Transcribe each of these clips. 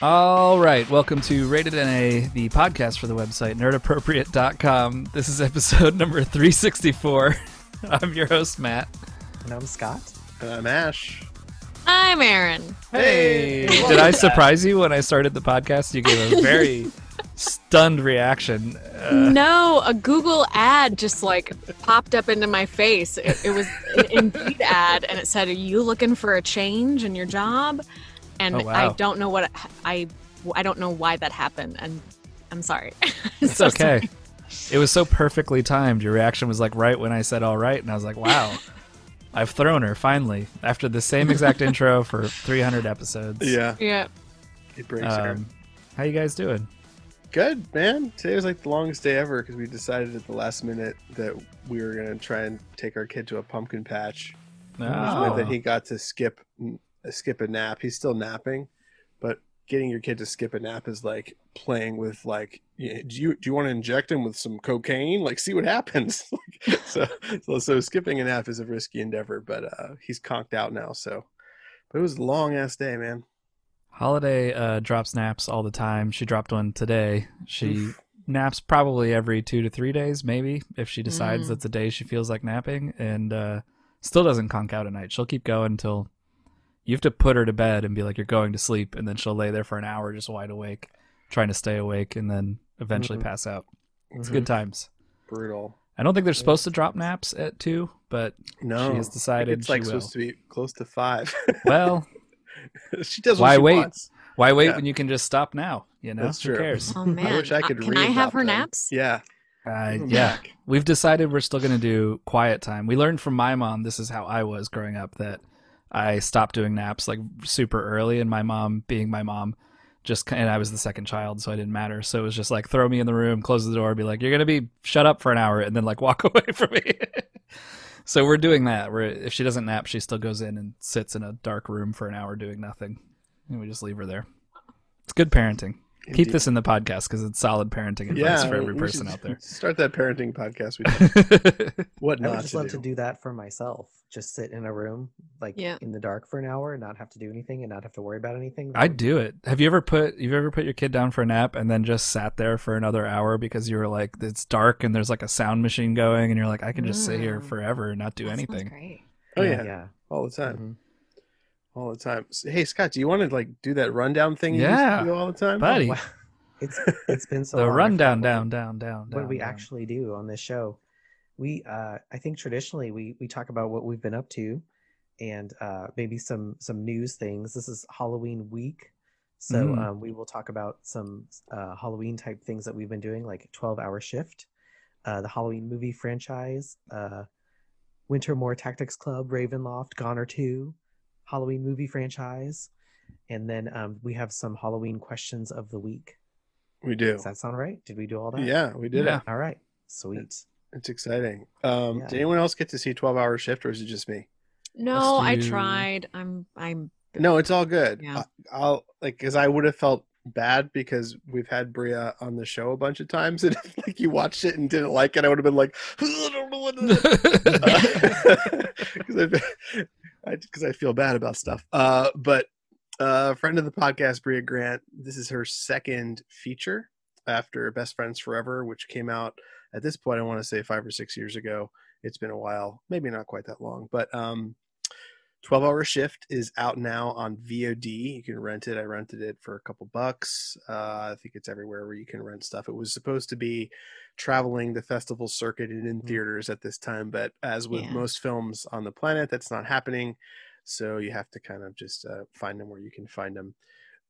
All right, welcome to Rated NA, the podcast for the website nerdappropriate.com. This is episode number 364. I'm your host, Matt. And I'm Scott. And I'm Ash. I'm Aaron. Hey! Did I surprise you when I started the podcast? You gave a very stunned reaction. Uh, no, a Google ad just like popped up into my face. It, it was an Indeed ad, and it said, "Are you looking for a change in your job?" And Oh, wow. I don't know what I I don't know why that happened, and I'm sorry. it's So okay. It was so perfectly timed. Your reaction was like right when I said all right, and I was like, wow. I've thrown her finally after the same exact intro for 300 episodes. Yeah. Yeah. it breaks her. Um, how you guys doing? Good, man. Today was like the longest day ever because we decided at the last minute that we were going to try and take our kid to a pumpkin patch. Which meant that he got to skip skip a nap. He's still napping, but getting your kid to skip a nap is like playing with like, do you do you want to inject him with some cocaine? Like, see what happens. So, so so skipping a nap is a risky endeavor, but uh, he's conked out now. So, but it was a long ass day, man. Holiday uh, drops naps all the time. She dropped one today. She naps probably every two to three days, maybe, if she decides Mm. that's a day she feels like napping, and uh, still doesn't conk out at night. She'll keep going until you have to put her to bed and be like, "You're going to sleep," and then she'll lay there for an hour just wide awake, trying to stay awake, and then eventually Mhm. pass out. It's Mhm. good times. Brutal. I don't think they're supposed to drop naps at two, but No, She has decided it's like will. supposed to be close to five. well, she does what Why she wait? wants. why wait Yeah. when you can just stop now? You know, That's who cares? Oh man. I wish I Uh, could Can I have her them. naps? Yeah. Uh, yeah, we've decided we're still going to do quiet time. We learned from my mom. This is how I was growing up. That I stopped doing naps like super early, and my mom, being my mom, just and I was the second child, so I didn't matter. So it was just like throw me in the room, close the door, be like, "You're to be shut up for an hour," and then like walk away from me. so we're doing that. Where if she doesn't nap, she still goes in and sits in a dark room for an hour doing nothing, and we just leave her there. It's good parenting. Keep this in the podcast because it's solid parenting advice yeah, for every person out there. Start that parenting podcast. We what I would just to love do. to do that for myself. Just sit in a room, like Yeah. in the dark for an hour, and not have to do anything, and not have to worry about anything. I'd do it. Have you ever put you've ever put your kid down for a nap and then just sat there for another hour because you were like it's dark and there's like a sound machine going and you're like I can just sit here Mm. forever and not do That anything. great. Oh Yeah, yeah, yeah. all the time, Mhm. All the time. Hey Scott, do you want to like do that rundown thing? you used to Yeah, do all the time, buddy. Oh, wow. It's it's been so the long, I rundown forgot down down down What, what down. we down. actually do on this show, we uh, I think traditionally we we talk about what we've been up to, and uh, maybe some some news things. This is Halloween week, so Mm. um, we will talk about some uh, Halloween type things that we've been doing, like Twelve Hour Shift, uh, the Halloween movie franchise, uh, Wintermoor Tactics Club, Ravenloft, Gonner Two, Halloween movie franchise, and then um, we have some Halloween questions of the week. we do. Does that sound right? Did we do all that? Yeah, we did Yeah. it. All right. Sweet. It's exciting. Um, Yeah. Did anyone else get to see Twelve Hour Shift, or is it just me? No, I tried. I'm I'm No, it's all good. Yeah. I, I'll like because I would have felt bad because we've had Brea on the show a bunch of times, and if, like you watched it and didn't like it, I would have been like, I don't know what. Because I, because I feel bad about stuff. Uh, but uh, friend of the podcast, Brea Grant, this is her second feature after Best Friends Forever, which came out at this point. I want to say five or six years ago. It's been a while, maybe not quite that long, but um, 12 Hour Shift is out now on VOD. You can rent it. I rented it for a couple bucks. Uh, I think it's everywhere where you can rent stuff. It was supposed to be traveling the festival circuit and in Mhm. theaters at this time, but as with Yeah. most films on the planet, that's not happening. So you have to kind of just uh, find them where you can find them.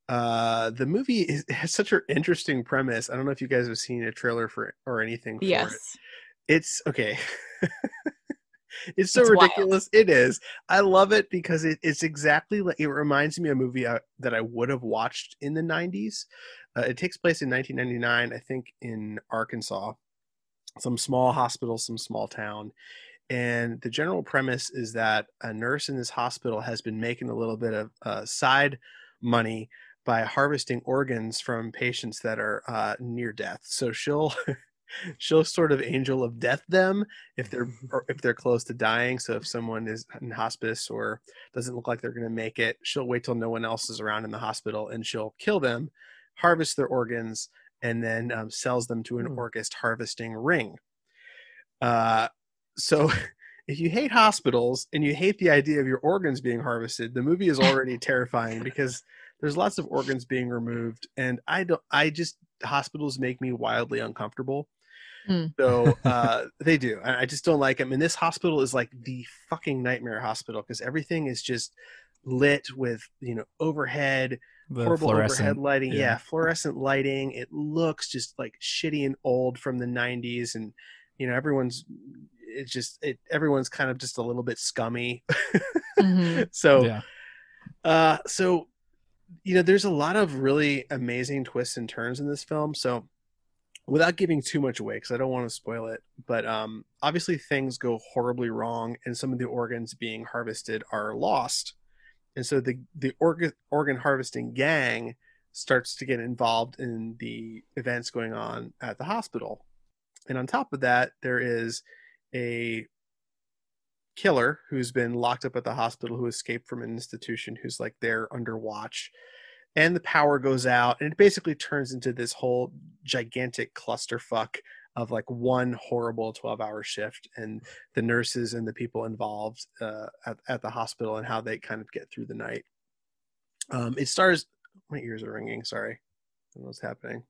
Uh, the movie is, has such an interesting premise. I don't know if you guys have seen a trailer for or anything for it yes. it's okay. it's so It's wild. ridiculous. It is. I love it because it, it's exactly like it reminds me of a movie I, that I would have watched in the 90s. Uh, it takes place in 1999, I think, in Arkansas, some small hospital, some small town. And the general premise is that a nurse in this hospital has been making a little bit of uh, side money by harvesting organs from patients that are uh, near death. So she'll she'll sort of angel of death them if they're or if they're close to dying. So if someone is in hospice or doesn't look like they're going to make it, she'll wait till no one else is around in the hospital and she'll kill them, harvest their organs, and then um, sells them to an orgist harvesting ring. Uh, so if you hate hospitals and you hate the idea of your organs being harvested, the movie is already terrifying because there's lots of organs being removed, and I don't. I just hospitals make me wildly uncomfortable. Hmm. So uh, they do. I just don't like them. And this hospital is like the fucking nightmare hospital because everything is just lit with you know overhead The horrible overhead lighting. Yeah. yeah. fluorescent lighting. It looks just like shitty and old from the '90s, and you know everyone's. It's just it. Everyone's kind of just a little bit scummy. Mhm. so, yeah. uh, so you know, there's a lot of really amazing twists and turns in this film. So, without giving too much away, because I don't want to spoil it, but um, obviously things go horribly wrong, and some of the organs being harvested are lost, and so the the organ organ harvesting gang starts to get involved in the events going on at the hospital, and on top of that, there is a killer who's been locked up at the hospital who escaped from an institution who's like there under watch and the power goes out and it basically turns into this whole gigantic clusterfuck of like one horrible 12 hour shift and the nurses and the people involved uh, at, at the hospital and how they kind of get through the night. Um, it stars my ears are ringing sorry. What's happening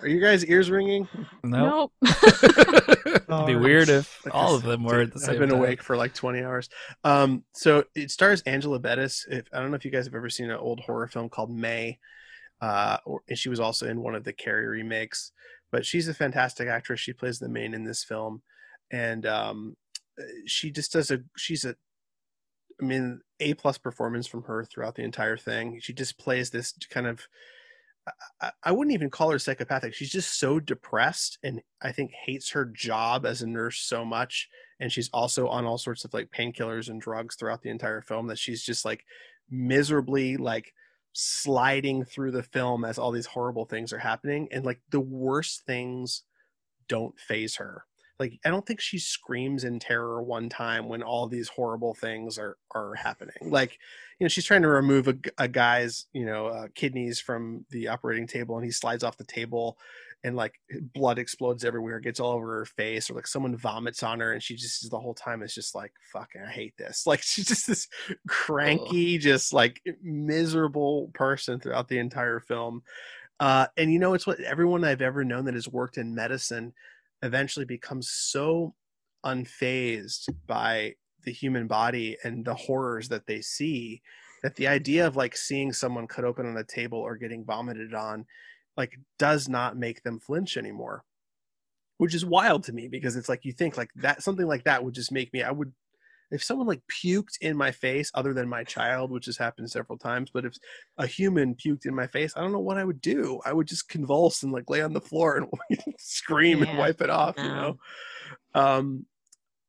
are you guys ears ringing Nope. Nope. It'd be weird if all of them were at the Dude, same I've been time. awake for like 20 hours. Um, so it stars Angela Bettis. If I don't know if you guys have ever seen an old horror film called May, uh, or, and she was also in one of the Carrie remakes. But she's a fantastic actress. She plays the main in this film, and um, she just does a. She's a. I mean, a plus performance from her throughout the entire thing. She just plays this kind of. I, I wouldn't even call her psychopathic. She's just so depressed and I think hates her job as a nurse so much. And she's also on all sorts of like painkillers and drugs throughout the entire film that she's just like miserably like sliding through the film as all these horrible things are happening. And like the worst things don't phase her. Like I don't think she screams in terror one time when all these horrible things are are happening. Like you know she's trying to remove a, a guy's you know uh, kidneys from the operating table and he slides off the table and like blood explodes everywhere gets all over her face or like someone vomits on her and she just the whole time is just like fucking i hate this. Like she's just this cranky just like miserable person throughout the entire film. Uh and you know it's what everyone i've ever known that has worked in medicine eventually becomes so unfazed by the human body and the horrors that they see that the idea of like seeing someone cut open on a table or getting vomited on like does not make them flinch anymore which is wild to me because it's like you think like that something like that would just make me i would if someone like puked in my face other than my child which has happened several times but if a human puked in my face i don't know what i would do. I would just convulse and like lay on the floor and scream and wipe it off you know? Um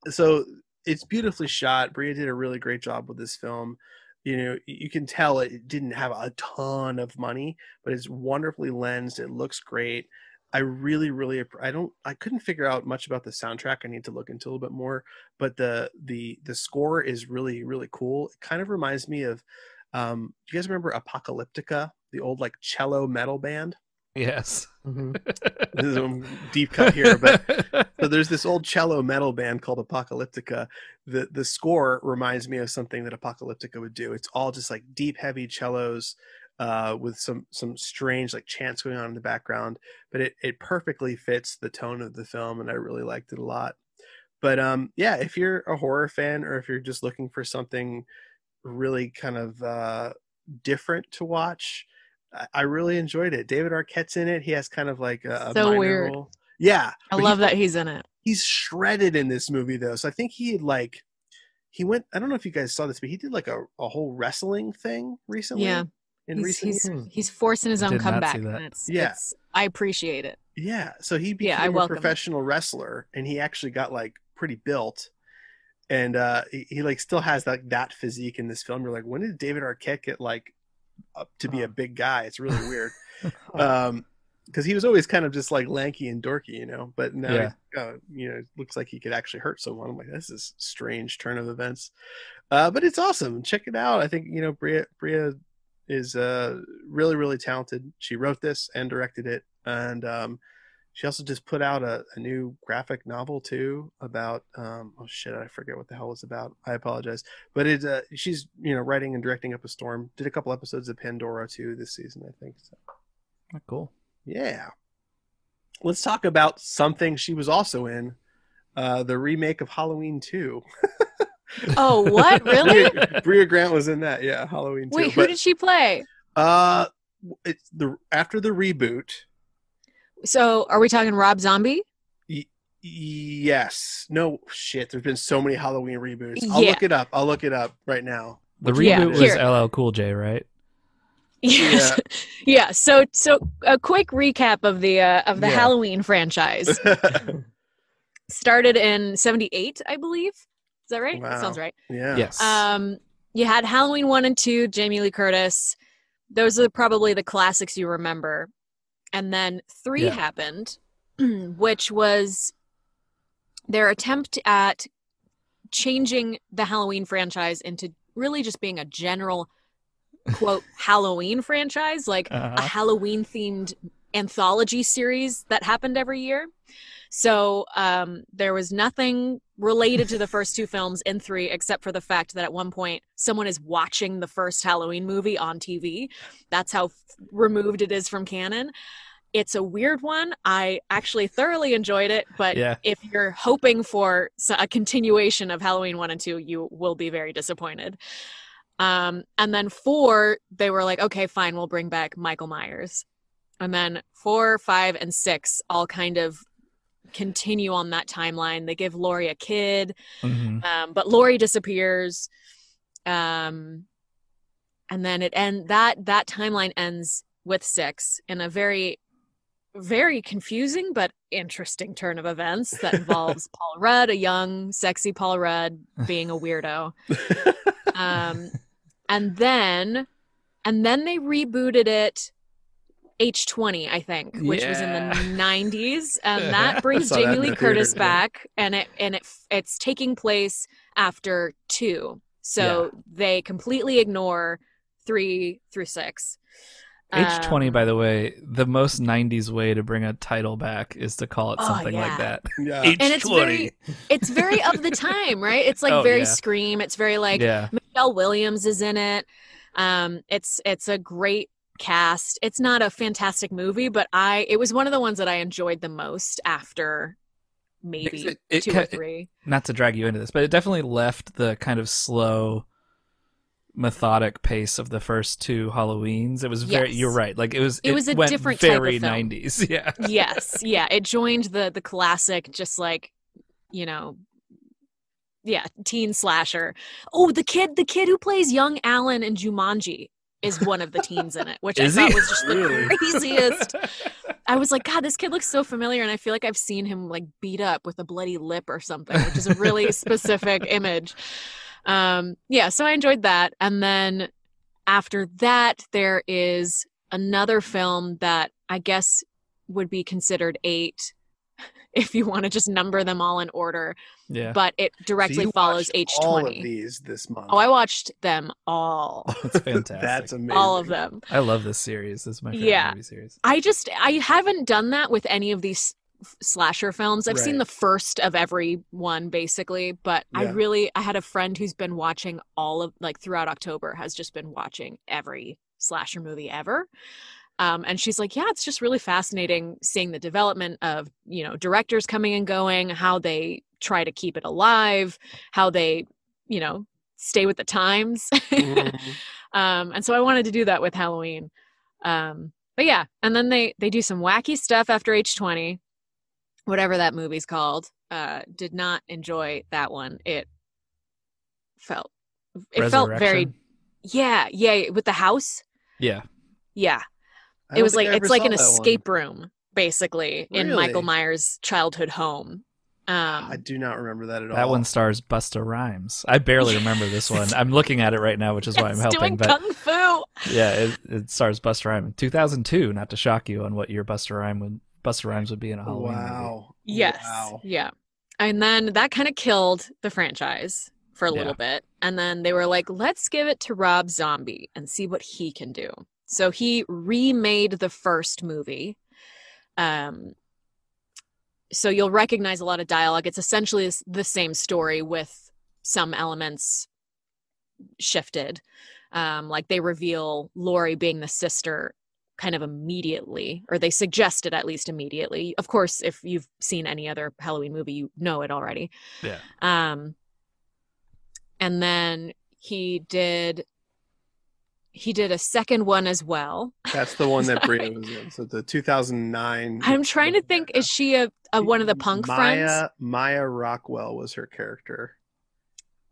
so it's beautifully shot. Brea did a really great job with this film. You know you can tell it didn't have a ton of money but it's wonderfully lensed. It looks great i really really i don't i couldn't figure out much about the soundtrack i need to look into a little bit more but the the the score is really really cool it kind of reminds me of um do you guys remember apocalyptica the old like cello metal band Yes. Mhm. this is a deep cut here but so there's this old cello metal band called Apocalyptica. The the score reminds me of something that Apocalyptica would do. It's all just like deep, heavy cellos uh, with some some strange like chants going on in the background, but it it perfectly fits the tone of the film, and I really liked it a lot. But um, yeah, if you're a horror fan or if you're just looking for something really kind of uh, different to watch, I, I really enjoyed it. David Arquette's in it. He has kind of like a, a So minor weird. role. Yeah, I but he love that he's in it. he's shredded in this movie though so i think he like he went i don't know if you guys saw this but he did like a, a whole wrestling thing recently Yeah. In He's, recent he's, years. he's forcing his own comeback. see that. And Yeah. it's, I appreciate it. yeah so he became Yeah, I a welcome it. professional wrestler and he actually got like pretty built and uh he, he like still has like that physique in this film you're like when did david arquette get like up to be a big guy it's really weird um because he was always kind of just like lanky and dorky, you know. But now, Yeah. uh, you know, it looks like he could actually hurt someone. I'm like, this is strange turn of events. Uh, but it's awesome. Check it out. I think you know Brea Brea is uh really really talented. She wrote this and directed it, and um, she also just put out a, a new graphic novel too about um, oh shit I forget what the hell it's about. I apologize, but it uh, she's you know writing and directing up a storm. Did a couple episodes of Pandora too this season I think. So. Oh, cool. Yeah. Let's talk about something she was also in. Uh, the remake of Halloween 2. Oh, what? Really? Brea, Brea Grant was in that. Yeah, Halloween 2. Wait, who But, did she play? uh it's the after the reboot. So, are we talking Rob Zombie? Y- yes. No shit, there's been so many Halloween reboots. I'll Yeah. look it up. I'll look it up right now. The reboot Yeah, was here. LL Cool J, right? Yes. Yeah. So, so a quick recap of the uh, of the Yeah. Halloween franchise. Started in '78, I believe. Is that right? That sounds right. yeah. Yes. Um, you had Halloween one and two, Jamie Lee Curtis. Those are probably the classics you remember. And then three Yeah. happened, which was their attempt at changing the Halloween franchise into really just being a general quote Halloween franchise, like a Uh-huh. Halloween themed anthology series that happened every year. So um, there was nothing related to the first two films in three, except for the fact that at one point someone is watching the first Halloween movie on TV. That's how f- removed it is from canon. It's a weird one. I actually thoroughly enjoyed it, but Yeah. if you're hoping for a continuation of Halloween 1 and 2, you will be very disappointed. Um, and then four, they were like, okay, fine, we'll bring back Michael Myers. And then four, five, and six all kind of continue on that timeline. They give Laurie a kid, Mhm. um, but Laurie disappears. Um, and then it end that that timeline ends with six in a very very confusing but interesting turn of events that involves Paul Rudd, a young, sexy Paul Rudd, being a weirdo. Um, and then, and then they rebooted it. H20, I think, which was in the 90s, and that brings saw that Jamie Lee Curtis theater, yeah. back, and it and it it's taking place after two, so they completely ignore three through six. H20, Um, by the way, the most 90s way to bring a title back is to call it Oh, something yeah. like that. yeah. H20. And it's very- it's very of the time, right? It's like Oh, very yeah. scream. It's very like yeah. Michelle Williams is in it. Um, it's it's a great cast. It's not a fantastic movie, but I it was one of the ones that I enjoyed the most after maybe It- it two ca- or three. Not to drag you into this, but it definitely left the kind of slow, methodic pace of the first two Halloweens. It was very, Yes. you're right. Like it was, It was a different very 90s. Yeah. yes, yeah, it joined the the classic, just like you know, yeah, teen slasher. Oh, the kid, the kid who plays young Alan in Jumanji is one of the teens in it, which Is I he? thought was just the Really? craziest. I was like, God, this kid looks so familiar, and I feel like I've seen him like beat up with a bloody lip or something, which is a really specific image. Um, yeah, so I enjoyed that, and then after that, there is another film that I guess would be considered eight, if you want to just number them all in order, yeah. but it So directly you follows watched H All of twenty. these this month. Oh, I watched them all, That's fantastic. That's amazing. all of them. I love this series. This is my favorite Yeah. movie series. I just I haven't done that with any of these slasher films. I've seen the first of every one basically, but I really I had a friend who's been watching all of like throughout October has just been watching every slasher movie ever. Um, and she's like, yeah, it's just really fascinating seeing the development of you know directors coming and going, how they try to keep it alive, how they you know stay with the times. Mhm. um, and so I wanted to do that with Halloween. Um, but yeah, and then they they do some wacky stuff after H twenty, whatever that movie's called. Uh, did not enjoy that one. It felt it felt very yeah yeah with the house Yeah. yeah I it was like it's like an that one. escape room basically in Michael Myers' childhood home. Um, I do not remember that at all. That one stars Busta Rhymes. I barely remember this one. I'm looking at it right now, which is why I'm helping. doing But kung fu. yeah, it, it stars Busta Rhymes. 2002. Not to shock you on what year Busta Rhymes would Busta Rhymes would be in a Halloween movie. Wow. Yes. Wow. Yeah. And then that kind of killed the franchise for a Yeah. little bit. And then they were like, let's give it to Rob Zombie and see what he can do. So he remade the first movie. Um, so you'll recognize a lot of dialogue. It's essentially the same story with some elements shifted. Um, like they reveal Laurie being the sister kind of immediately, or they suggest it at least immediately. Of course, if you've seen any other Halloween movie, you know it already. Yeah. Um, and then he did he did a second one as well. That's the one that Sorry. Brea was in. So the 2009. I'm trying to think: is she a, a one of the punk Maya, friends? Maya Rockwell was her character.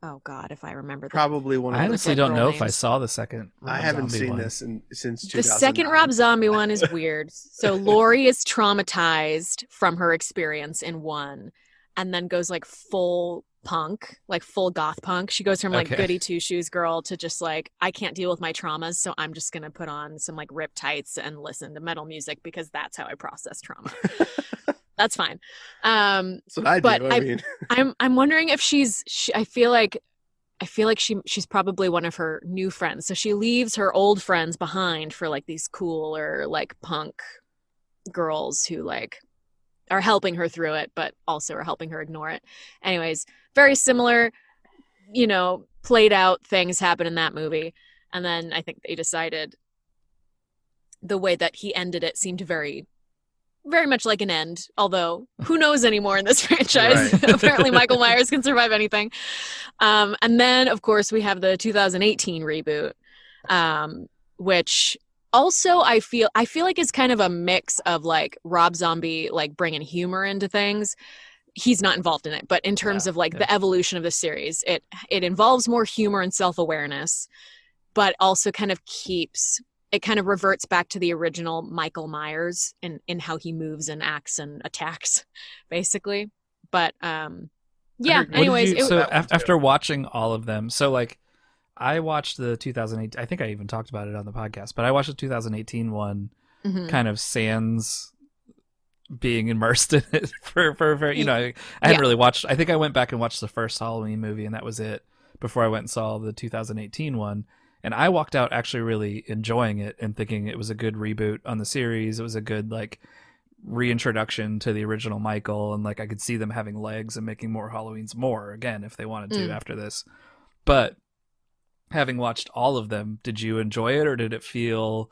Oh God, if I remember the, Probably one of I the honestly Girl don't know if I saw the second. I haven't Zombie seen one. this in, since the second Rob Zombie one is weird. So Laurie is traumatized from her experience in one, and then goes like full punk, like full goth punk. She goes from like Okay. goody two shoes girl to just like I can't deal with my traumas, so I'm just gonna put on some like rip tights and listen to metal music because that's how I process trauma. that's fine. Um, That's what I do. But I, I- mean, I'm I'm wondering if she's she, I feel like I feel like she she's probably one of her new friends. So she leaves her old friends behind for like these cool or like punk girls who like are helping her through it but also are helping her ignore it. Anyways, very similar, you know, played out things happen in that movie. And then I think they decided the way that he ended it seemed very very much like an end although who knows anymore in this franchise Right. apparently michael myers can survive anything um, and then of course we have the 2018 reboot um, which also i feel i feel like it's kind of a mix of like rob zombie like bringing humor into things he's not involved in it but in terms Yeah, of like yeah. the evolution of the series it it involves more humor and self-awareness but also kind of keeps it kind of reverts back to the original Michael Myers in in how he moves and acts and attacks, basically. But um, yeah. heard- what did Anyways, you, it, so af- after watching all of them, so like I watched the 2008. I think I even talked about it on the podcast, but I watched the 2018 one, mhm. kind of sans being immersed in it for for, for you know I, I Yeah. hadn't really watched. I think I went back and watched the first Halloween movie, and that was it. Before I went and saw the 2018 one, and I walked out actually really enjoying it and thinking it was a good reboot on the series. It was a good like reintroduction to the original Michael, and like I could see them having legs and making more Halloweens more again if they wanted to Mm. after this. But having watched all of them, did you enjoy it or did it feel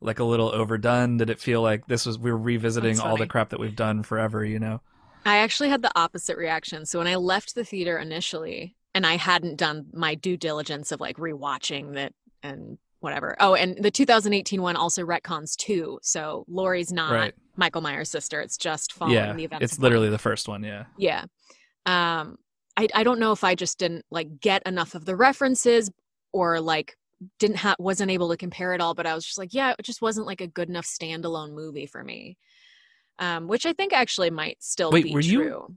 like a little overdone? Did it feel like this was we were revisiting all the crap that we've done forever? You know? I actually had the opposite reaction. So when I left the theater initially, and I hadn't done my due diligence of like rewatching that and whatever. Oh, and the 2018 one also retcons too. So Laurie's not right? Michael Myers' sister. It's just following Yeah, the events. it's literally the first one. Yeah. Yeah. Um I I don't know if I just didn't like get enough of the references or like didn't have wasn't able to compare it all, but I was just like, yeah, it just wasn't like a good enough standalone movie for me. Um, which I think actually might still Wait, be were you- true.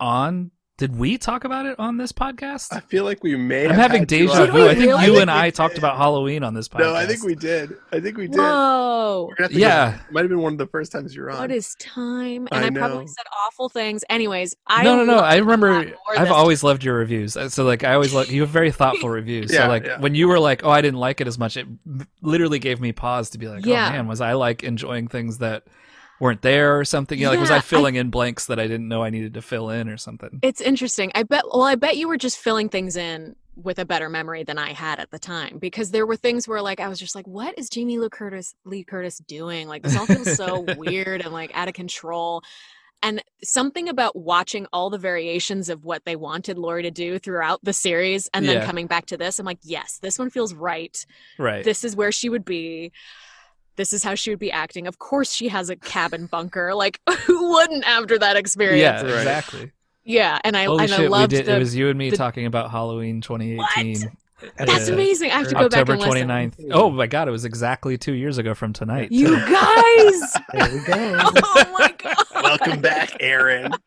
On did we talk about it on this podcast? I feel like we may. I'm have having had deja vu. I think really? you think and we I talked about Halloween on this podcast. No, I think we did. I think we did. Whoa. We're gonna have to go- Yeah. might have been one of the first times you're on. What is time? I And I, know. probably said awful things. Anyways, I no, no, no. I it a lot remember. I've this always loved your reviews. Uh, So like, I always like you have very thoughtful reviews. Yeah, so like, yeah. when you were like, "Oh, I didn't like it as much," it literally gave me pause to be like, Yeah. "Oh man, was I like enjoying things that weren't there or something?" You know, like, was Yeah, I I- filling in blanks that I didn't know I needed to fill in or something? It's interesting. I bet well, I bet you were just filling things in with a better memory than I had at the time because there were things where like I was just like, what is Jamie Lee Curtis Lee Curtis doing? Like this all feels so weird and like out of control. And something about watching all the variations of what they wanted Laurie to do throughout the series and then Yeah. coming back to this, I'm like, yes, this one feels right. right. This is where she would be. This is how she would be acting. Of course, she has a cabin bunker. Like, who wouldn't after that experience? yeah, Right. exactly. Yeah, and I Holy and I shit, we loved did. the. it was you and me the- talking about Halloween 2018. That's uh, amazing. I have to go back October and listen. 29th. Oh my god, it was exactly two years ago from tonight. You guys! There we go. oh my god! Welcome back, Aaron.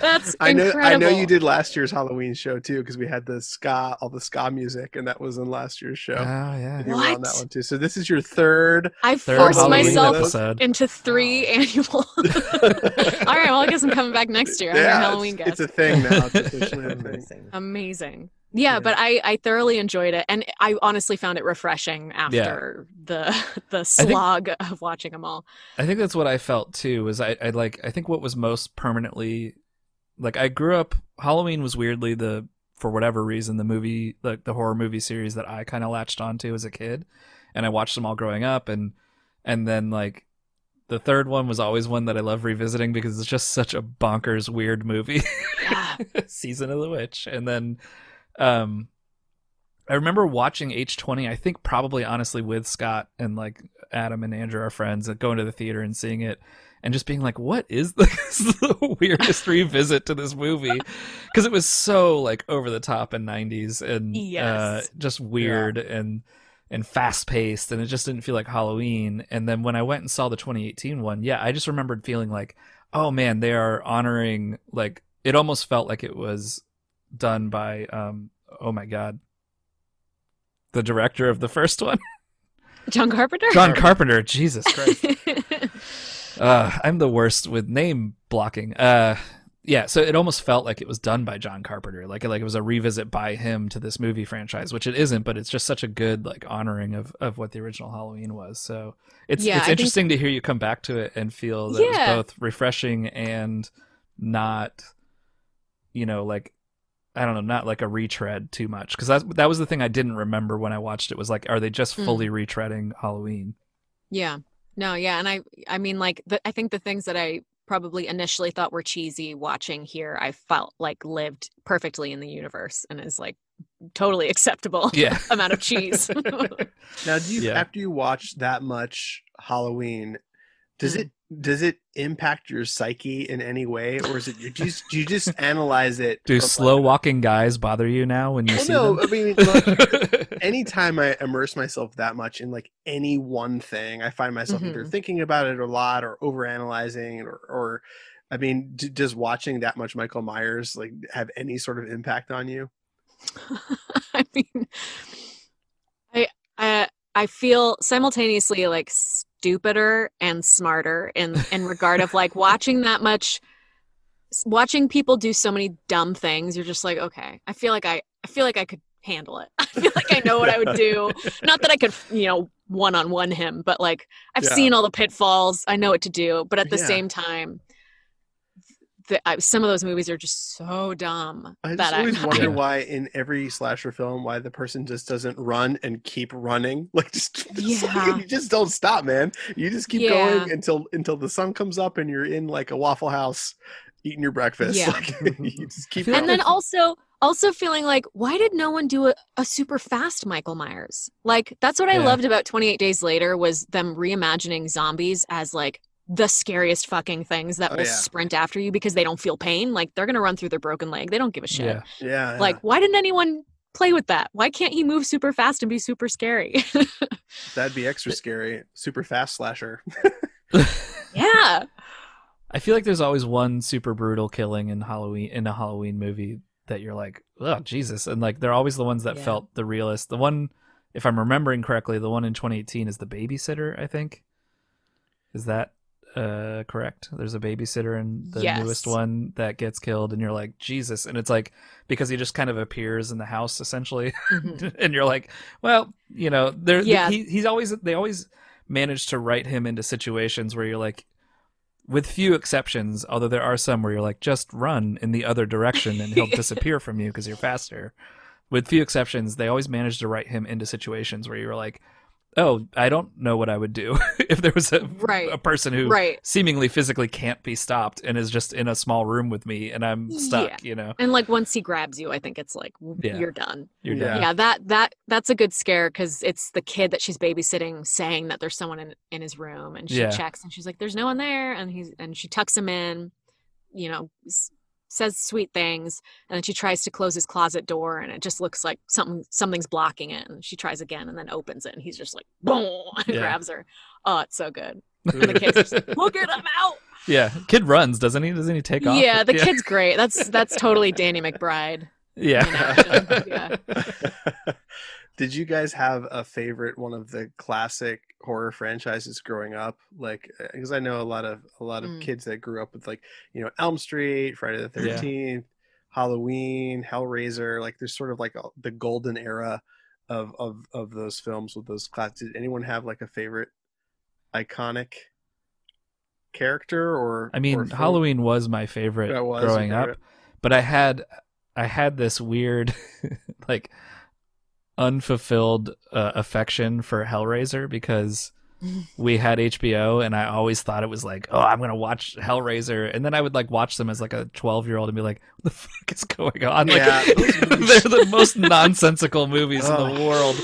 That's I know. I know you did last year's Halloween show too, because we had the ska, all the ska music, and that was in last year's show. Oh yeah. And you were on that one too. So this is your third. I Third forced Halloween myself episode. into three annual. All right, well, I guess I'm coming back next year. I'm your Yeah, Halloween it's, guest. it's a thing now. It's officially a thing. Amazing. Yeah, Yeah. but I I thoroughly enjoyed it, and I honestly found it refreshing after the the think- slog of watching them all. I think that's what I felt too. Was I, I like I think what was most permanently like I grew up Halloween was weirdly the for whatever reason the movie like the horror movie series that I kind of latched onto as a kid, and I watched them all growing up, and and then like the third one was always one that I love revisiting because it's just such a bonkers weird movie. Yeah. Season of the Witch, and then um I remember watching H20, I think probably honestly with Scott and like Adam and Andrew, our friends, going to the theater and seeing it and just being like, what is this? This is the weirdest revisit to this movie? Because it was so like over the top in 90s and uh, just weird and and fast paced and it just didn't feel like Halloween. And then when I went and saw the 2018 one, yeah, I just remembered feeling like, oh man, they are honoring like it almost felt like it was done by um oh my god. The director of the first one. John Carpenter. john carpenter. Jesus christ. Uh i'm the worst with name blocking. Uh yeah so it almost felt like it was done by john carpenter. Like like it was a revisit by him to this movie franchise which it isn't but it's just such a good like honoring of of what the original halloween was. So it's Yeah, I it's think- interesting to hear you come back to it and feel that Yeah. it was both refreshing and not you know like I don't know, not like a retread too much because that that was the thing I didn't remember when I watched it was like, are they just Mm. fully retreading Halloween? Yeah. No, yeah, and I I mean like the, I think the things that I probably initially thought were cheesy watching here I felt like lived perfectly in the universe and is like totally acceptable Yeah. amount of cheese. Now, do you Yeah. after you watch that much Halloween, does Mm. it does it impact your psyche in any way, or is it you just do you just analyze it? Do slow like- walking guys bother you now when you Well, see no, them? I mean, like, anytime I immerse myself that much in like any one thing, I find myself either Mhm. thinking about it a lot or overanalyzing, or, or I mean, d- does watching that much Michael Myers like have any sort of impact on you? I mean, I I I feel simultaneously like stupider and smarter in in regard of like watching that much, watching people do so many dumb things. You're just like, okay, I feel like I I feel like I could handle it. I feel like I know what I would do. Not that I could, you know, one on one him, but like I've Yeah. seen all the pitfalls. I know what to do. But at the Yeah. same time. The, I, some of those movies are just so dumb I just that I'm always not- wonder Yeah. why in every slasher film why the person just doesn't run and keep running. Like just, just like, you just don't stop, man. You just keep Yeah. going until until the sun comes up and you're in like a Waffle House eating your breakfast. Yeah. Like, you just keep feel going. and then also also feeling like why did no one do a, a super fast michael myers like that's what i Yeah. loved about 28 days later was them reimagining zombies as like the scariest fucking things that Oh, will yeah. sprint after you because they don't feel pain like they're gonna run through their broken leg they don't give a shit Yeah. yeah, yeah. like why didn't anyone play with that why can't he move super fast and be super scary that'd be extra scary. Super fast slasher. yeah I feel like there's always one super brutal killing in Halloween in a Halloween movie that you're like, oh Jesus, and like they're always the ones that Yeah. felt the realest. The one, if I'm remembering correctly, the one in 2018 is the babysitter. I think is that uh correct? There's a babysitter in the Yes. newest one that gets killed, and you're like Jesus, and it's like because he just kind of appears in the house essentially, Mhm. and you're like, well, you know, there, Yeah. he, he's always they always manage to write him into situations where you're like, with few exceptions, although there are some where you're like, just run in the other direction and he'll disappear from you because you're faster. With few exceptions, they always manage to write him into situations where you're like, oh, I don't know what I would do if there was a Right. a person who right seemingly physically can't be stopped and is just in a small room with me and I'm stuck, you know. and like once he grabs you i think it's like Yeah. you're done You're Yeah. done. yeah that that that's a good scare because it's the kid that she's babysitting saying that there's someone in, in his room and she Yeah. checks and she's like there's no one there and he's and she tucks him in you know s- says sweet things and then she tries to close his closet door and it just looks like something something's blocking it and she tries again and then opens it and he's just like boom and Yeah. grabs her oh it's so good and the kids are just like look at him out Yeah, kid runs, doesn't he? Doesn't he take off? Yeah, the kid's great. That's that's totally Danny McBride. Yeah. Yeah. Did you guys have a favorite one of the classic horror franchises growing up? Like, because I know a lot of a lot of Mm. kids that grew up with like you know Elm Street, Friday the Yeah. Thirteenth, Halloween, Hellraiser. Like, there's sort of like a, the golden era of of of those films with those class. Did anyone have like a favorite iconic character or? I mean, or? Halloween was my favorite was your growing up, but I had I had this weird like unfulfilled uh, affection for Hellraiser because we had HBO and I always thought it was like, oh, I'm gonna watch Hellraiser, and then I would like watch them as like a 12 year old and be like, what the fuck is going on? Like, Yeah, they're the most nonsensical movies in Oh, the world.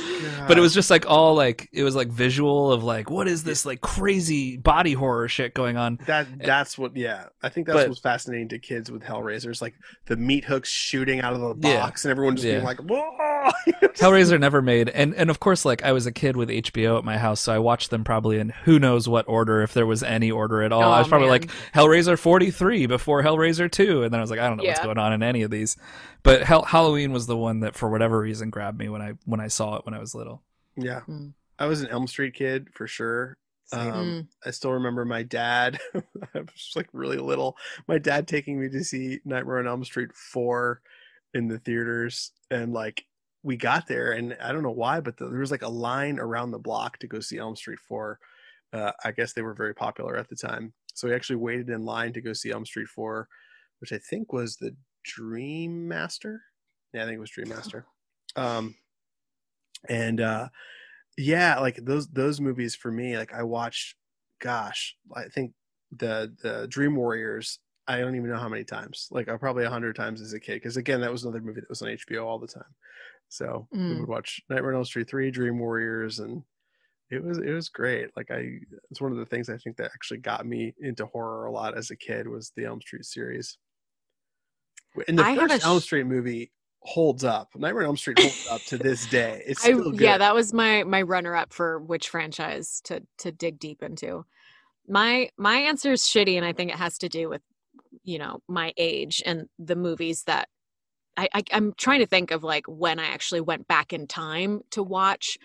But it was just like all like it was like visual of like what is this like crazy body horror shit going on? That that's what yeah. I think that's But- what's fascinating to kids with Hellraisers, like the meat hooks shooting out of the Yeah. box and everyone just being like, Whoa! Hellraiser never made, and and of course, like I was a kid with HBO at my house, so I watched them probably in who knows what order, if there was any order at all. I Oh, was probably man. like Hellraiser forty three before Hellraiser two, and then I was like, I don't know what's going on in any of these. But Hell- Halloween was the one that, for whatever reason, grabbed me when I when I saw it when I was little. yeah. Mm. I was an Elm Street kid for sure. Um, Mm. I still remember my dad. I was like really little. My dad taking me to see Nightmare on Elm Street four in the theaters, and like we got there, and I don't know why, but the, there was like a line around the block to go see Elm Street four. Uh, I guess they were very popular at the time, so we actually waited in line to go see Elm Street four, which I think was the Dream Master. Yeah, I think it was Dream Master. Um, and uh, yeah like those those movies for me like i watched gosh i think the the dream warriors i don't even know how many times like uh, probably a hundred times as a kid because again that was another movie that was on hbo all the time so we Mm. would watch nightmare on elm street 3 dream warriors and it was it was great like i it's one of the things i think that actually got me into horror a lot as a kid was the elm street series and the I first elm street movie holds up nightmare on elm street holds up to this day it's I, good. yeah, that was my my runner up for which franchise to to dig deep into. My my answer is shitty, and I think it has to do with you know my age and the movies that I, I I'm trying to think of like when I actually went back in time to watch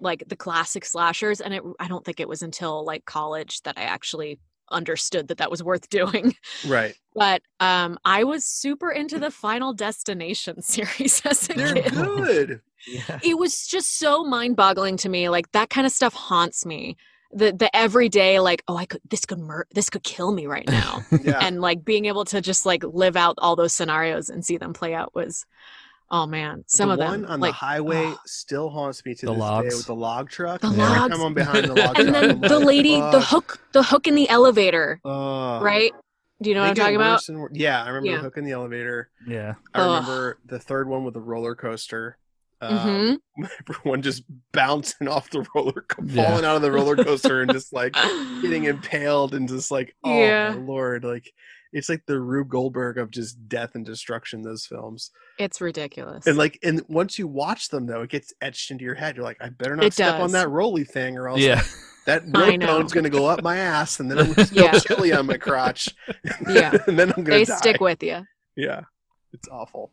like the classic slashers, and it I don't think it was until like college that I actually understood that that was worth doing. right But um, I was super into the Final Destination series as a they're kid good Yeah. it was just so mind-boggling to me like that kind of stuff haunts me the the everyday like oh i could this could mur- this could kill me right now yeah and like being able to just like live out all those scenarios and see them play out was oh man some the of one them on like the highway oh. still haunts me to The this logs. day with the log truck. The Every logs. time I'm behind the log and truck, then the like, lady the hook the hook in the elevator Uh, right do you know what i'm talking about and Yeah, I remember Yeah. the hook in the elevator. Yeah, I Ugh. remember the third one with the roller coaster. Um, Mhm. everyone just bouncing off the roller, co- Yeah. falling out of the roller coaster, and just like getting impaled, and just like, oh Yeah. my lord, like it's like the Rube Goldberg of just death and destruction. Those films, it's ridiculous and like, and once you watch them though, it gets etched into your head. You're like, I better not It step on that roly thing, or else yeah. that I rope know. bone's gonna go up my ass, and then I'm gonna feel Yeah. chilly on my crotch. Yeah. and then I'm gonna they die. stick with you Yeah, it's awful.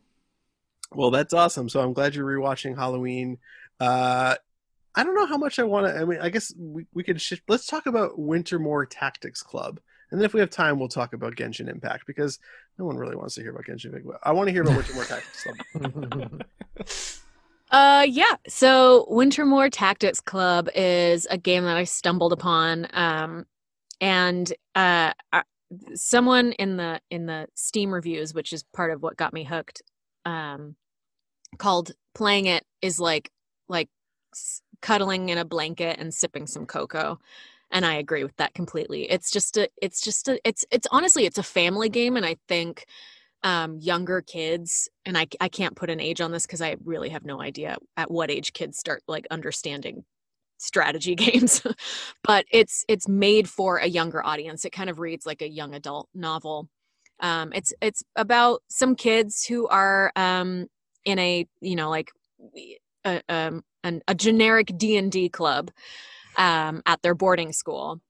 Well, that's awesome. So I'm glad you're rewatching Halloween. Uh, I don't know how much I want to. I mean, I guess we, we could shift. Let's talk about Wintermoor Tactics Club, and then if we have time, we'll talk about Genshin Impact because no one really wants to hear about Genshin Impact. I want to hear about Wintermoor Tactics Club. Uh yeah. So Wintermoor Tactics Club is a game that I stumbled upon um and uh uh, someone in the in the Steam reviews which is part of what got me hooked um called playing it is like like cuddling in a blanket and sipping some cocoa. And I agree with that completely. It's just a it's just a it's it's honestly it's a family game. And I think um, younger kids, and I, I can't put an age on this because I really have no idea at what age kids start like understanding strategy games. But it's it's made for a younger audience. It kind of reads like a young adult novel. Um it's it's about some kids who are um in a you know like a, um an, a generic d&d club um at their boarding school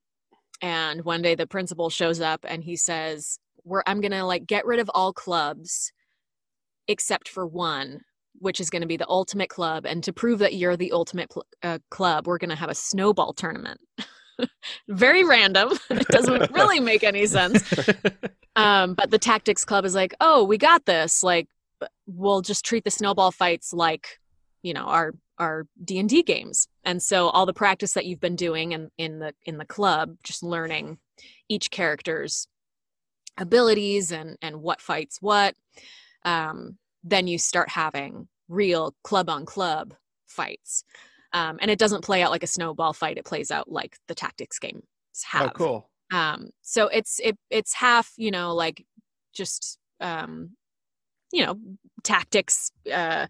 and one day the principal shows up and he says, "We're I'm gonna like get rid of all clubs except for one." Which is going to be the ultimate club, and to prove that you're the ultimate pl- uh, club, we're going to have a snowball tournament. Very random. it doesn't really make any sense. Um, but the tactics club is like, oh, we got this. Like, we'll just treat the snowball fights like, you know, our our D and D games. And so all the practice that you've been doing in in the in the club, just learning each character's abilities and and what fights what. Um, then you start having real club on club fights. Um, and it doesn't play out like a snowball fight; it plays out like the tactics games have Oh, cool. um so it's it it's half you know like just um you know tactics uh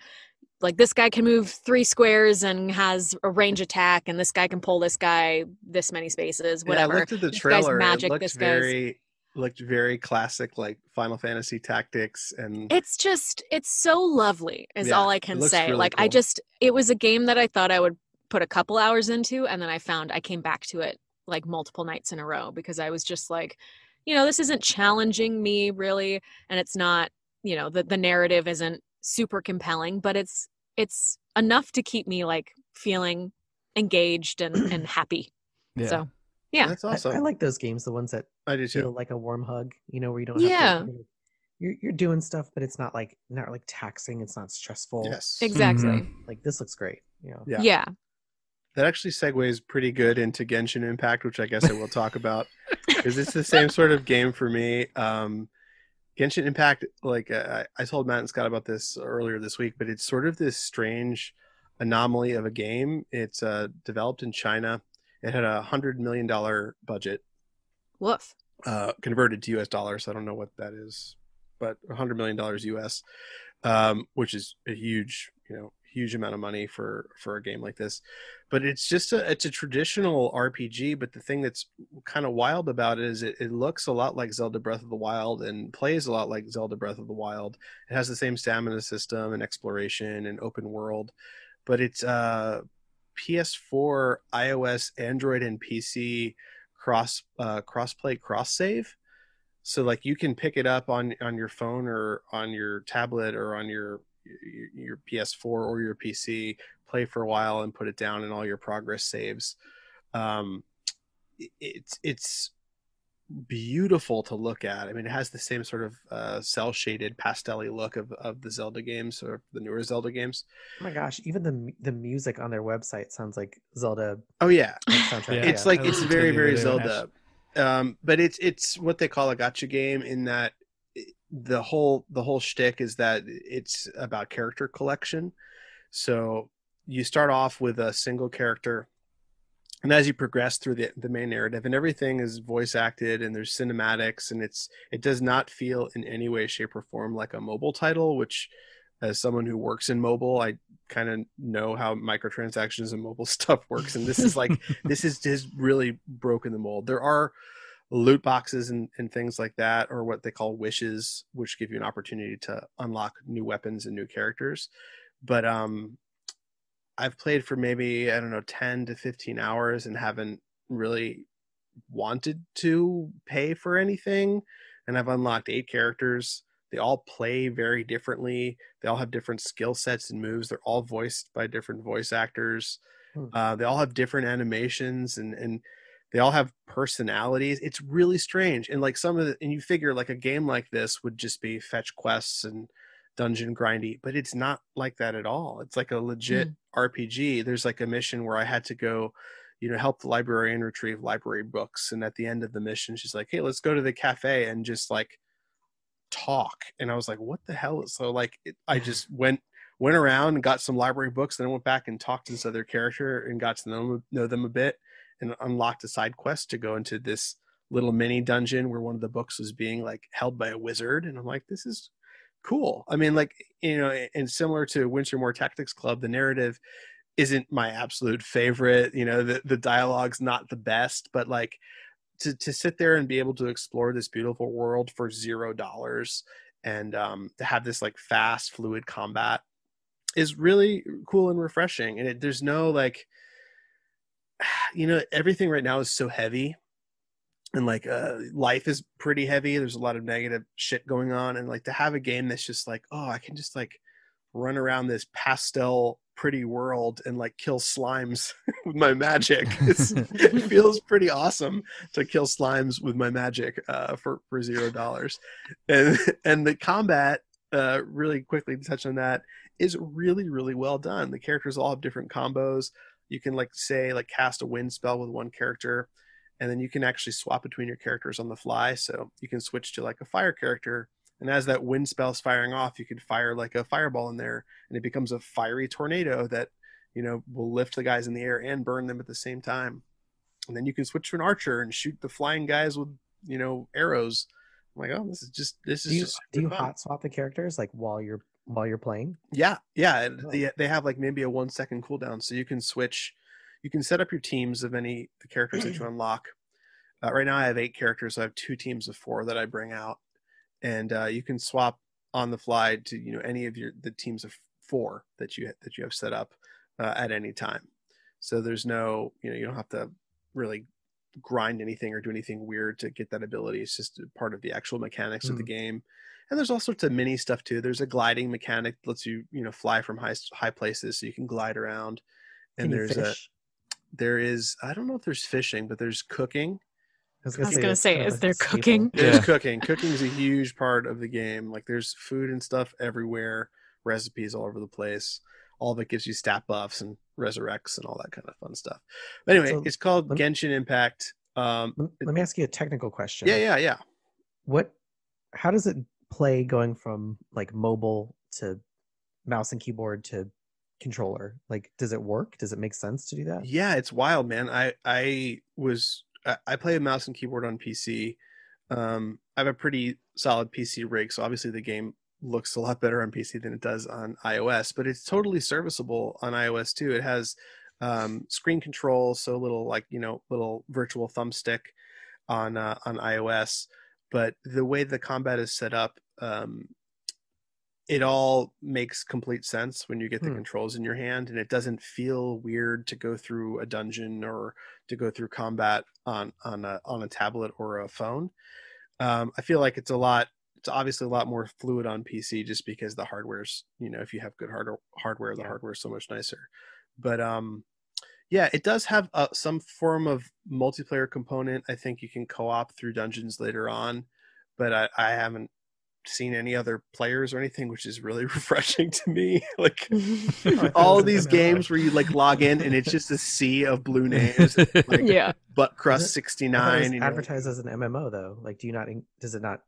like this guy can move three squares and has a range attack and this guy can pull this guy this many spaces Yeah, I looked at the This guy's trailer. magic, it looked very looked very classic, like Final Fantasy Tactics, and it's just it's so lovely is Yeah, all i can say really like i just it was a game that i thought i would put a couple hours into and then i found i came back to it like multiple nights in a row because i was just like you know this isn't challenging me really and it's not you know the, the narrative isn't super compelling but it's it's enough to keep me like feeling engaged and and happy Yeah. so yeah. that's I- awesome. I, like those games, the ones that I do feel too. like a warm hug. You know, where you don't. Have Yeah. To, really- you're you're doing stuff, but it's not like not like taxing. It's not stressful. Yes, exactly Mhm. Like this looks great. You know. Yeah. yeah That actually segues pretty good into Genshin Impact, which I guess I will talk about because it's the same sort of game for me. Um, Genshin Impact, like uh, I told Matt and Scott about this earlier this week, but it's sort of this strange anomaly of a game. It's uh, developed in China. It had a hundred million dollar budget, woof uh, converted to U.S. dollars. I don't know what that is, but a hundred million dollars U.S., um, which is a huge, you know, huge amount of money for for a game like this. But it's just a it's a traditional RPG. But the thing that's kind of wild about it is it, it looks a lot like Zelda Breath of the Wild and plays a lot like Zelda Breath of the Wild. It has the same stamina system and exploration and open world, but it's uh, PS4, iOS, Android, and PC cross uh, crossplay cross save so like you can pick it up on on your phone or on your tablet or on your your, your ps4 or your pc play for a while and put it down and all your progress saves. Um it's it's beautiful to look at. I mean it has the same sort of uh cel shaded pastel look of of the zelda games or the newer zelda games. Oh my gosh, even the the music on their website sounds like Zelda oh yeah. like. Yeah, it's I like it's very very zelda. um but it's it's what they call a gacha game in that it- the whole the whole shtick is that it's about character collection. So you start off with a single character and as you progress through the, the main narrative and everything is voice acted and there's cinematics and it's it does not feel in any way shape or form like a mobile title which as someone who works in mobile i kind of know how microtransactions and mobile stuff works and this is like this is just really broken the mold. There are loot boxes and, and things like that or what they call wishes which give you an opportunity to unlock new weapons and new characters. But um i've played for maybe i don't know 10 to 15 hours and haven't really wanted to pay for anything. And i've unlocked eight characters. They all play very differently. They all have different skill sets and moves. They're all voiced by different voice actors. Hmm. uh, they all have different animations and and they all have personalities. It's really strange. And like some of the and you figure like a game like this would just be fetch quests and dungeon grindy but it's not like that at all. It's like a legit mm. rpg there's like a mission where i had to go you know help the librarian retrieve library books. And at the end of the mission she's like hey let's go to the cafe and just like talk. And i was like what the hell? So like it, i just went went around and got some library books then I went back and talked to this other character and got to know, know them a bit and unlocked a side quest to go into this little mini dungeon where one of the books was being like held by a wizard. And i'm like this is cool. I mean like you know and similar to Wintermoor tactics club the narrative isn't my absolute favorite. You know the, the dialogue's not the best but like to, to sit there and be able to explore this beautiful world for zero dollars and um, to have this like fast fluid combat is really cool and refreshing. And it, there's no like you know everything right now is so heavy and like uh life is pretty heavy. There's a lot of negative shit going on and like to have a game that's just like oh i can just like run around this pastel pretty world and like kill slimes with my magic it feels pretty awesome to kill slimes with my magic uh for for zero dollars. And and the combat uh really quickly to touch on that is really really well done. The characters all have different combos you can like say like cast a wind spell with one character and then you can actually swap between your characters on the fly. So you can switch to like a fire character and as that wind spell's firing off you can fire like a fireball in there and it becomes a fiery tornado that you know will lift the guys in the air and burn them at the same time. And then you can switch to an archer and shoot the flying guys with you know arrows. I'm like oh this is just this is Do you just do you hot swap the characters like while you're while you're playing? Yeah, yeah. and Oh. They they have like maybe a one second cooldown, so you can switch. You can set up your teams of any the characters that you unlock. Uh, right now, I have eight characters. So I have two teams of four that I bring out, and uh, you can swap on the fly to you know any of your the teams of four that you that you have set up uh, at any time. So there's no you know you don't have to really grind anything or do anything weird to get that ability. It's just part of the actual mechanics of the game and there's all sorts of mini stuff too. There's a gliding mechanic that lets you you know fly from high high places so you can glide around. And Can you there's a there is i don't know if there's fishing but there's cooking. I was gonna that's say, kind of is a there cooking? there's Yeah. cooking. Cooking is a huge part of the game. Like there's food and stuff everywhere recipes all over the place all of it gives you stat buffs and resurrects and all that kind of fun stuff. But anyway So, it's called lem- genshin impact. Um Let, let me ask you a technical question. yeah yeah yeah. What? How does it play going from like mobile to mouse and keyboard to controller? Like, does it work? Does it make sense to do that? Yeah, it's wild, man. I I was I, play a mouse and keyboard on PC. Um, I have a pretty solid PC rig, so obviously the game looks a lot better on PC than it does on iOS. But it's totally serviceable on iOS too. It has um, screen control, so little like you know little virtual thumbstick on uh, on iOS. But the way the combat is set up, um, it all makes complete sense when you get the Hmm. controls in your hand, and it doesn't feel weird to go through a dungeon or to go through combat on on a on a tablet or a phone. Um, I feel like it's a lot. It's obviously a lot more fluid on PC just because the hardware's you know if you have good hard, hardware, the Yeah. hardware is so much nicer. But um, yeah, it does have uh, some form of multiplayer component. I think you can co-op through dungeons later on, but I, I haven't seen any other players or anything, which is really refreshing to me. like all it of was these games where you like log in and it's just a sea of blue names, like yeah. butt crust sixty nine. it- sixty I thought it was nine. You know. advertised as an MMO though. Like, do you not? Does it not?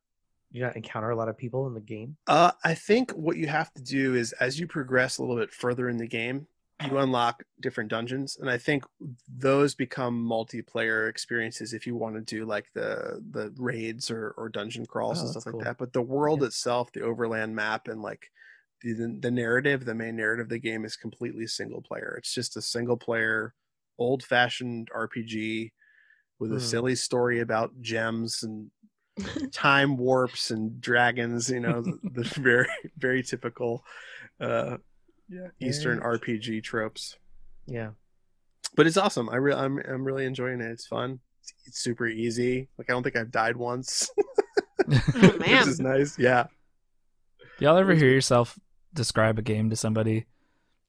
Do you not encounter a lot of people in the game? Uh, I think what you have to do is as you progress a little bit further in the game, you unlock different dungeons, and I think those become multiplayer experiences if you want to do like the the raids or, or dungeon crawls Oh, and stuff cool. like that. But the world Yeah. itself, the overland map, and like the the narrative, the main narrative of the game is completely single player. It's just a single player, old fashioned RPG with a Hmm. silly story about gems and time warps and dragons you know the, the very very typical uh yeah. Eastern Very rpg tropes. Yeah. but it's awesome. I really i'm i'm really enjoying it. It's fun. It's, it's super easy. Like i don't think i've died once. Oh, man. which is nice. Yeah. Do Y'all ever hear yourself describe a game to somebody?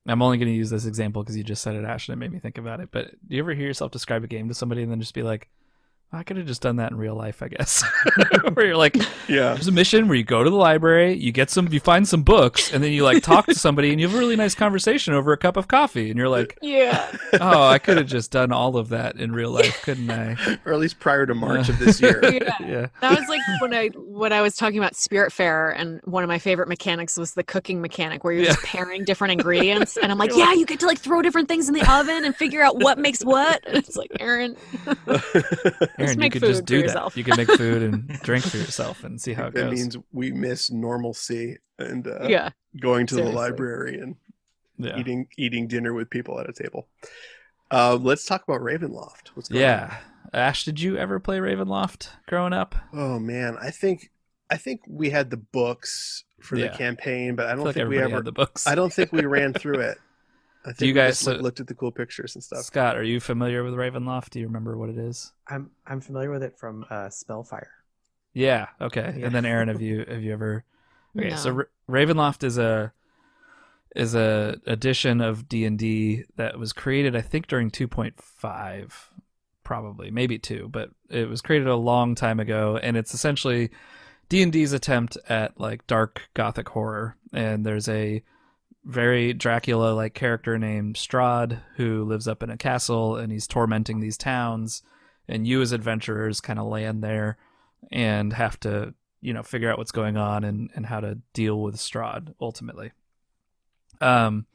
I'm only going to use this example because you just said it, Ash, and it made me think about it. But do you ever hear yourself describe a game to somebody and then just be like, I could have just done that in real life, I guess. where you're like, yeah there's a mission where you go to the library, you get some, you find some books, and then you like talk to somebody and you have a really nice conversation over a cup of coffee, and you're like, Yeah. oh, I could have just done all of that in real life, couldn't I? or at least prior to march of this uh, year Yeah. yeah. That was like when I when I was talking about Spiritfarer, and one of my favorite mechanics was the cooking mechanic, where you're just pairing different ingredients. And I'm like, yeah, you get to like throw different things in the oven and figure out what makes what. And it's like, Aaron, Aaron, you make could just do that. yourself. You could make food and drink for yourself and see how it that goes. means we miss normalcy and uh, yeah, going to Seriously. the library and yeah. eating eating dinner with people at a table uh, let's talk about ravenloft what's going on Yeah. Ash, did you ever play Ravenloft growing up? Oh man, I think I think we had the books for Yeah. the campaign, but I I don't feel like think we ever. had the books. I don't think we ran through it. I think Do you guys- just, like, so- looked at the cool pictures and stuff. Scott, are you familiar with Ravenloft? Do you remember what it is? I'm I'm familiar with it from uh, Spellfire. Yeah. Okay. Yeah. And then Aaron, have you have you ever? Okay. So No. Ra- Ravenloft is a is a edition of D and D that was created, I think, during 2.5, probably maybe two, but it was created a long time ago, and it's essentially D and D's attempt at like dark gothic horror. And there's a very Dracula like character named Strahd who lives up in a castle and he's tormenting these towns and you as adventurers kind of land there and have to you know figure out what's going on and, and how to deal with Strahd ultimately. Um,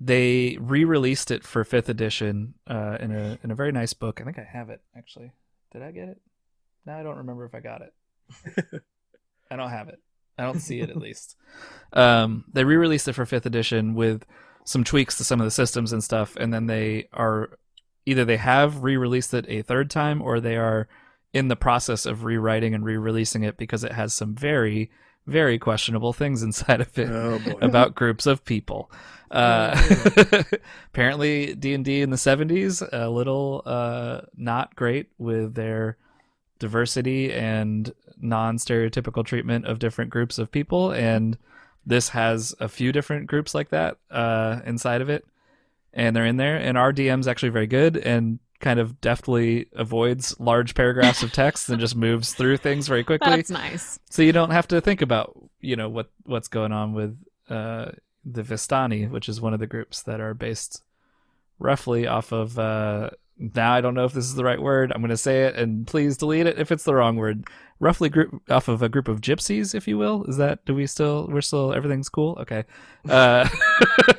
they re-released it for fifth edition uh, in a in a very nice book. I think I have it actually. Did I get it? No, I don't remember if I got it. I don't have it. I don't see it at least. Um, they re-released it for fifth edition with some tweaks to some of the systems and stuff, and then they are either they have re-released it a third time or they are in the process of rewriting and re-releasing it because it has some very very questionable things inside of it Oh about groups of people. Uh, apparently, D and D in the seventies a little uh, not great with their diversity and non-stereotypical treatment of different groups of people, and this has a few different groups like that uh, inside of it, and they're in there. And our DM's actually very good and kind of deftly avoids large paragraphs of text and just moves through things very quickly That's nice. so you don't have to think about you know what what's going on with uh, the Vistani, which is one of the groups that are based roughly off of. Uh, now I don't know if this is the right word. I'm going to say it, and please delete it if it's the wrong word. Roughly group off of a group of gypsies, if you will. Is that? Do we still? We're still. Everything's cool. Okay. Uh,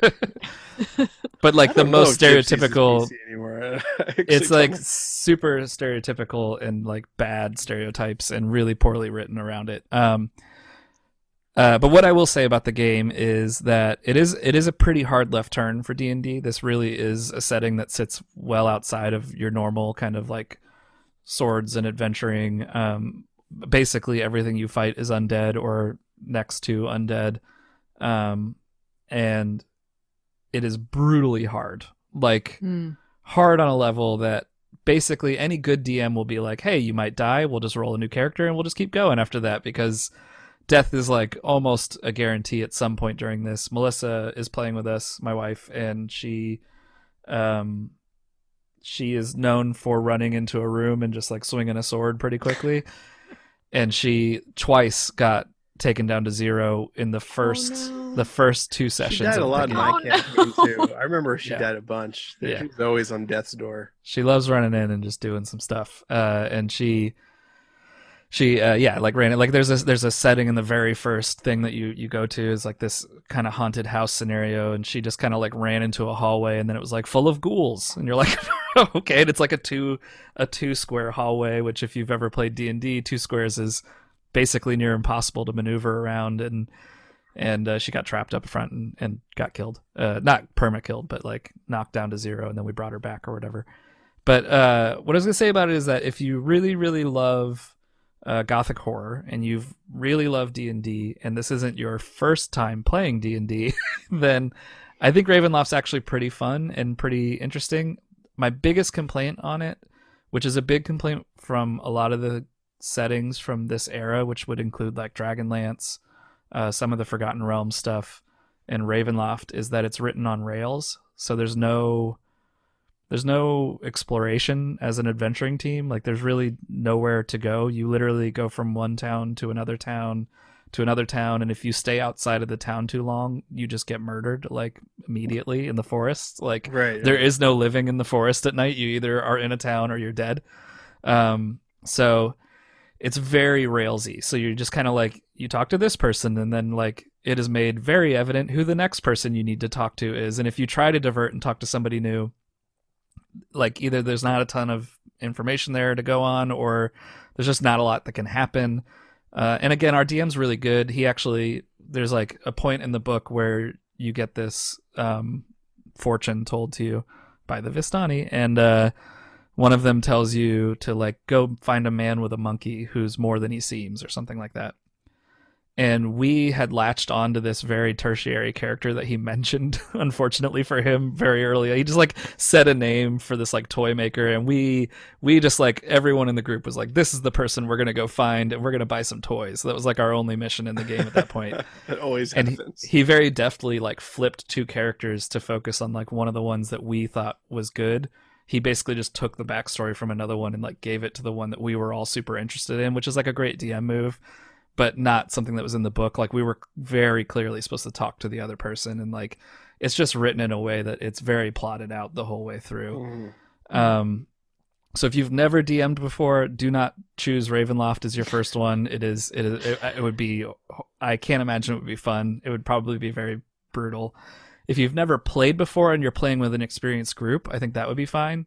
but like the most if Gypsies is stereotypical. PC anymore. Actually, it's like super stereotypical and like bad stereotypes and really poorly written around it. Um, uh, but what I will say about the game is that it is it is a pretty hard left turn for D and D. This really is a setting that sits well outside of your normal kind of like swords and adventuring. Um, basically, everything you fight is undead or next to undead, um, and it is brutally hard. Like Hmm. hard on a level that basically any good DM will be like, "Hey, you might die. We'll just roll a new character and we'll just keep going after that because death is like almost a guarantee at some point during this." Melissa is playing with us, my wife, and she um she is known for running into a room and just like swinging a sword pretty quickly. and she twice got taken down to zero in the first no. the first two sessions. She died a lot in my Oh, campaign no. too. I remember she Yeah. died a bunch. Yeah. She was always on death's door. she loves running in and just doing some stuff uh and she she uh yeah like ran it like there's a there's a setting in the very first thing that you you go to is like this kind of haunted house scenario and she just kind of like ran into a hallway and then it was like full of ghouls and you're like okay and it's like a two a two square hallway which if you've ever played d&d two squares is basically near impossible to maneuver around and and uh, she got trapped up front and, and got killed. Uh not perma killed but like knocked down to zero and then we brought her back or whatever. But uh, what I was gonna say about it is that if you really, really love uh, gothic horror and you've really loved D and this isn't your first time playing D and D, then I think Ravenloft's actually pretty fun and pretty interesting. My biggest complaint on it, which is a big complaint from a lot of the settings from this era, which would include like Dragonlance, uh, some of the Forgotten Realms stuff, and Ravenloft, is that it's written on Rails. So there's no there's no exploration as an adventuring team. Like there's really nowhere to go. You literally go from one town to another town to another town and if you stay outside of the town too long, you just get murdered like immediately in the forest. Like Right. there is no living in the forest at night. You either are in a town or you're dead. Um, so it's very railsy. So you're just kind of like you talk to this person, and then like it is made very evident who the next person you need to talk to is. And if you try to divert and talk to somebody new, like either there's not a ton of information there to go on, or there's just not a lot that can happen. Uh, and again, our DM's really good. He actually there's like a point in the book where you get this um, fortune told to you by the Vistani, and uh, one of them tells you to like go find a man with a monkey who's more than he seems, or something like that. And we had latched onto this very tertiary character that he mentioned unfortunately for him very early. He just like said a name for this like toy maker and we we just like everyone in the group was like this is the person we're gonna go find and we're gonna buy some toys. So that was like our only mission in the game at that point. That always and he, happens. he very deftly like flipped two characters to focus on like one of the ones that we thought was good. He basically just took the backstory from another one and like gave it to the one that we were all super interested in which is like a great dm move but not something that was in the book like we were very clearly supposed to talk to the other person and like it's just written in a way that it's very plotted out the whole way through Mhm. um, so if you've never DM'd before, do not choose Ravenloft as your first one. It is it is it, it would be I can't imagine it would be fun. It would probably be very brutal. If you've never played before and you're playing with an experienced group, I think that would be fine.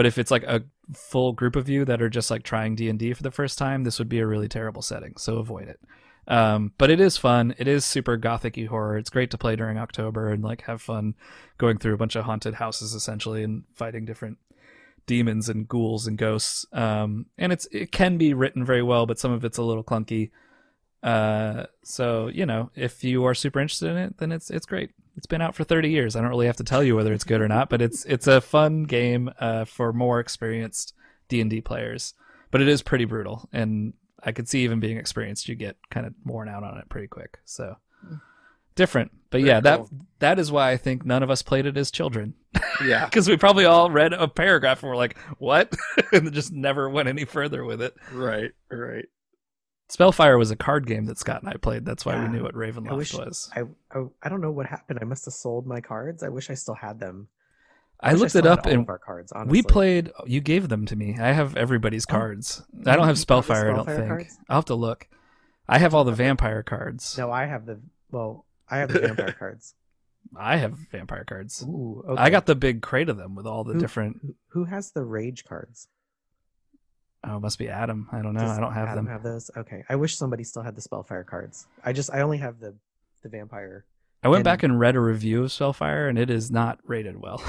But if it's like a full group of you that are just like trying D&D for the first time, this would be a really terrible setting, so avoid it. Um, but it is fun. It is super gothic horror. It's great to play during October and like have fun going through a bunch of haunted houses essentially and fighting different demons and ghouls and ghosts. Um, and it's it can be written very well, but some of it's a little clunky. Uh, so you know, if you are super interested in it, then it's it's great. It's been out for 30 years. I don't really have to tell you whether it's good or not, but it's it's a fun game uh, for more experienced D and D players. But it is pretty brutal, and I could see even being experienced, you get kind of worn out on it pretty quick. So different, but Very yeah, that that is why I think none of us played it as children Yeah. because we probably all read a paragraph and we're like, "What?" and just never went any further with it. Right. Right. Spellfire was a card game that Scott and I played. That's why Yeah. we knew what Ravenloft I wish was. I, I I don't know what happened. I must have sold my cards. I wish I still had them. I wish looked it up and our cards. Honestly. we played. You gave them to me. I have everybody's Oh. cards. I don't have have Spellfire. I don't Spellfire think. cards? I'll have to look. I have all the vampire cards. No, I have the well. I have the vampire cards. I have vampire cards. Ooh, okay. I got the big crate of them with all the Who- different. Who has the rage cards? Oh, it must be Adam. I don't know. Does I don't have Adam them. Have those? Okay. I wish somebody still had the Spellfire cards. I just I only have the the vampire. I went and- back and read a review of Spellfire, and it is not rated well.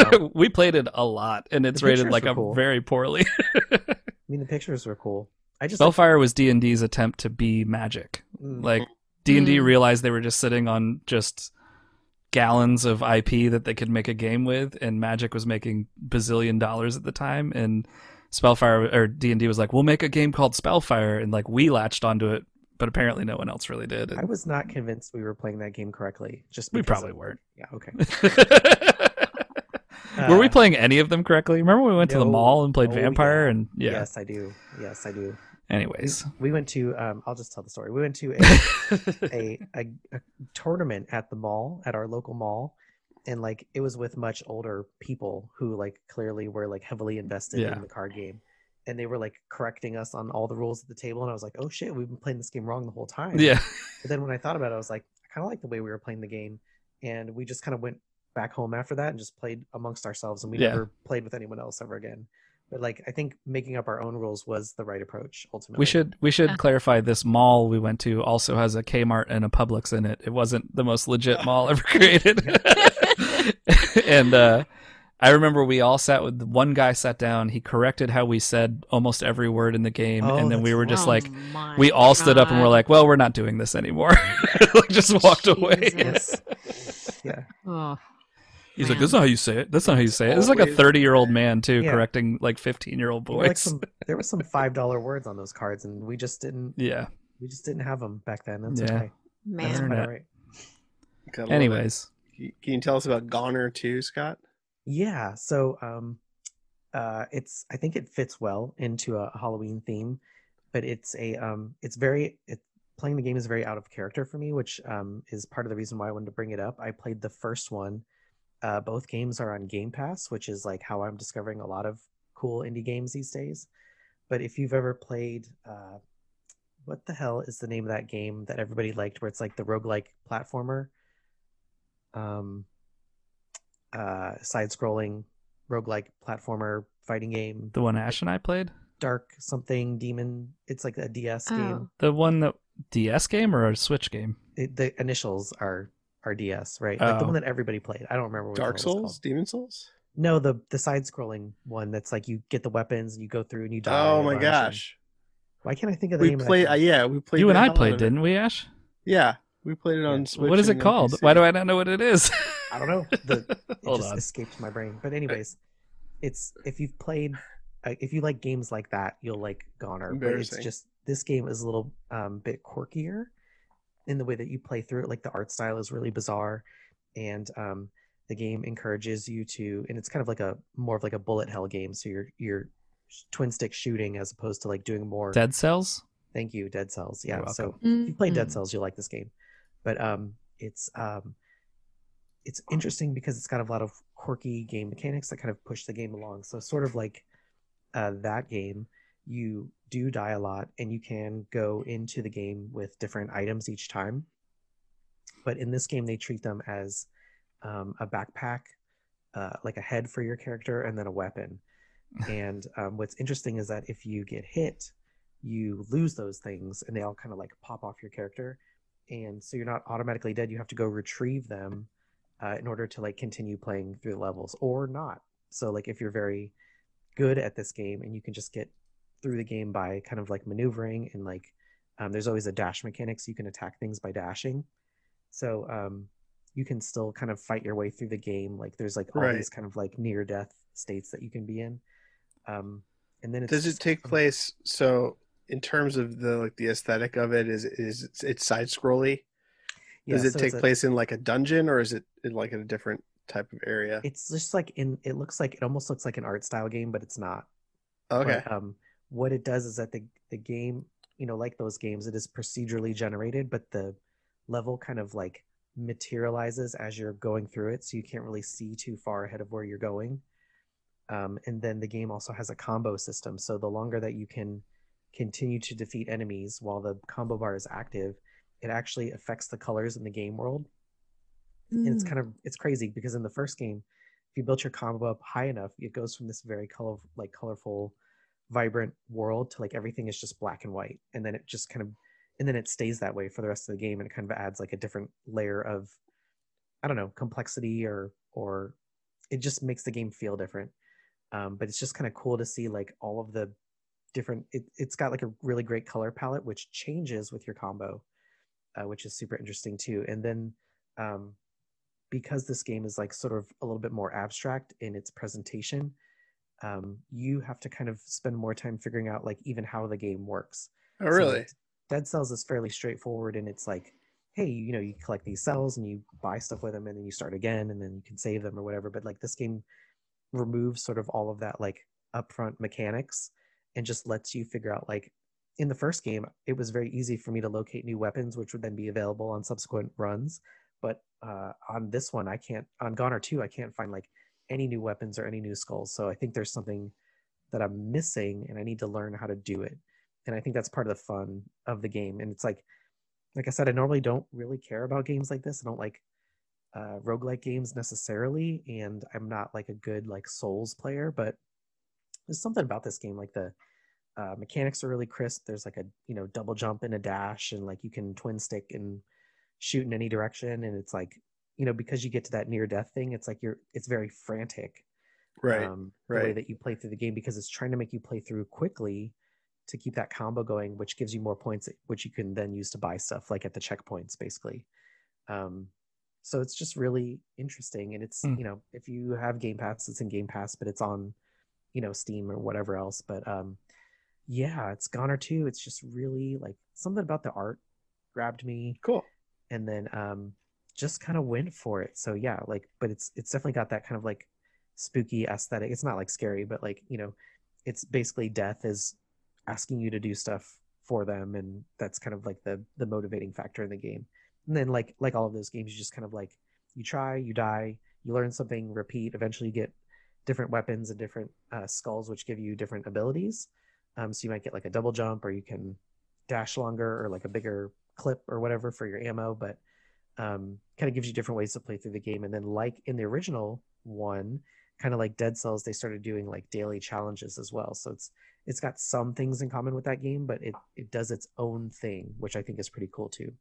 Oh. we played it a lot, and it's rated like a cool. very poorly. I mean, the pictures were cool. I just Spellfire was D and D's attempt to be Magic. Mm. Like D and D Mm. realized they were just sitting on just gallons of IP that they could make a game with, and Magic was making bazillion dollars at the time, and Spellfire or D and D was like, "We'll make a game called Spellfire," and like we latched onto it, but apparently no one else really did. I was not convinced we were playing that game correctly. Just We probably of- weren't. Yeah. Okay. Were we Uh, playing any of them correctly? Remember when we went to the mall and played Oh, Vampire yeah. and yeah. Yes, I do. Yes, I do. Anyways, We went to. Um, I'll just tell the story. We went to a a, a, a tournament at the mall at our local mall and like it was with much older people who like clearly were like heavily invested Yeah. in the card game and they were like correcting us on all the rules at the table and i was like oh shit we've been playing this game wrong the whole time yeah, but then when i thought about it i was like i kind of like the way we were playing the game and we just kind of went back home after that and just played amongst ourselves and we Yeah. never played with anyone else ever again but like i think making up our own rules was the right approach ultimately we should we should Yeah. clarify this mall we went to also has a Kmart and a Publix in it. It wasn't the most legit mall ever created. and uh I remember we all sat with one guy sat down, he corrected how we said almost every word in the game Oh, and then we were just Oh like we all stood up and we're like, "Well, we're not doing this anymore." like just walked away. Jesus. yes yeah Oh, He's like, Man. "That's not how you say it. That's not how you say it." This is like a thirty-year-old man too, Yeah. correcting like fifteen-year-old There were, like boys. some there was some five dollar words on those cards and we just didn't Yeah. we just didn't have them back then that's Yeah. okay that's man. quite Internet. all right Gotta it. Can you tell us about Gonner too, Scott? Yeah, so um uh it's I think it fits well into a Halloween theme, but it's a um it's very it playing the game is very out of character for me, which um is part of the reason why I wanted to bring it up. I played the first one. Uh both games are on Game Pass, which is like how I'm discovering a lot of cool indie games these days. But if you've ever played uh what the hell is the name of that game that everybody liked where it's like the roguelike platformer? Um uh side scrolling roguelike platformer fighting game the one Ash and I played, dark something demon it's like a ds Oh. game the one that DS game or a Switch game. it, the initials are are ds right like the Oh. one that everybody played i don't remember what Dark the hell it's Souls, called. Demon Souls. no the the side scrolling one that's like you get the weapons and you go through and you die Oh my bunch and- gosh! Why can't I think of the We name? of that played. Uh, yeah, we played. you and I played, didn't we, Ash? Yeah, we played it on Yeah. Switch. what is it called? PC. Why do I not know what it is? I don't know. The, it Hold just on. escaped my brain. But anyways, it's if you've played, uh, if you like games like that, you'll like Gonner. But it's just this game is a little um, bit quirkier in the way that you play through it. Like the art style is really bizarre, and um, the game encourages you to, and it's kind of like a more of like a bullet hell game. So you're you're twin stick shooting as opposed to like doing more. Dead Cells. Thank you, Dead Cells. Yeah. So if you play Dead Mhm. Cells, you'll like this game. But um, it's um, it's interesting because it's got a lot of quirky game mechanics that kind of push the game along. So sort of like uh, that game, you do die a lot, and you can go into the game with different items each time. But in this game, they treat them as um, a backpack, uh, like a head for your character, and then a weapon. and um, what's interesting is that if you get hit, you lose those things, and they all kind of like pop off your character. And so you're not automatically dead. You have to go retrieve them uh, in order to like continue playing through the levels, or not. So like if you're very good at this game and you can just get through the game by kind of like maneuvering and like um, there's always a dash mechanic so you can attack things by dashing so um, you can still kind of fight your way through the game like there's like all Right. these kind of like near death states that you can be in um, and then it's Does it take place? So, in terms of the like the aesthetic of it, is is it's, it's side scrolly? yeah, Does it so take a- place in like a dungeon, or is it in like in a different type of area? it's just like in it looks like it almost looks like an art style game but it's not Okay, But, um, what it does is that the the game, you know, like those games, it is procedurally generated, but the level kind of like materializes as you're going through it, so you can't really see too far ahead of where you're going. Um, and then the game also has a combo system, so the longer that you can continue to defeat enemies while the combo bar is active, it actually affects the colors in the game world. And it's Mm. kind of it's crazy because in the first game if you built your combo up high enough it goes from this very color like colorful vibrant world to like everything is just black and white. And then it just kind of and then it stays that way for the rest of the game and it kind of adds like a different layer of i don't know complexity or or it just makes the game feel different. Um, but it's just kind of cool to see like all of the different it, it's got like a really great color palette which changes with your combo uh, which is super interesting too. And then um, because this game is like sort of a little bit more abstract in its presentation um, you have to kind of spend more time figuring out like even how the game works. Oh really? like, dead cells is fairly straightforward and it's like hey you know you collect these cells and you buy stuff with them and then you start again and then you can save them or whatever. But like this game removes sort of all of that like upfront mechanics and just lets you figure out like in the first game it was very easy for me to locate new weapons which would then be available on subsequent runs. But uh, on this one i can't on gonner 2 i can't find like any new weapons or any new skulls. So i think there's something that i'm missing and i need to learn how to do it. And i think that's part of the fun of the game. And it's like like i said i normally don't really care about games like this. I don't like uh roguelike games necessarily. And i'm not like a good like souls player but there's something about this game like the uh, mechanics are really crisp there's like a you know double jump and a dash and like you can twin stick and shoot in any direction and it's like you know because you get to that near death thing it's like you're it's very frantic Right. um, the way that you play through the game because it's trying to make you play through quickly to keep that combo going, which gives you more points, which you can then use to buy stuff like at the checkpoints, basically. Um, so it's just really interesting, and it's Hmm. you know if you have Game Pass, it's in Game Pass, but it's on you know Steam or whatever else. But um, yeah, it's Gonner 2. It's just really like something about the art grabbed me cool. and then um just kind of went for it so yeah like but it's it's definitely got that kind of like spooky aesthetic it's not like scary but like you know it's basically death is asking you to do stuff for them and that's kind of like the the motivating factor in the game and then like like all of those games you just kind of like you try you die you learn something repeat eventually you get different weapons and different uh, skulls which give you different abilities. Um, so you might get like a double jump or you can dash longer or like a bigger clip or whatever for your ammo but um, kind of gives you different ways to play through the game. And then like in the original one kind of like dead cells they started doing like daily challenges as well. So it's it's got some things in common with that game but it it does its own thing which i think is pretty cool too.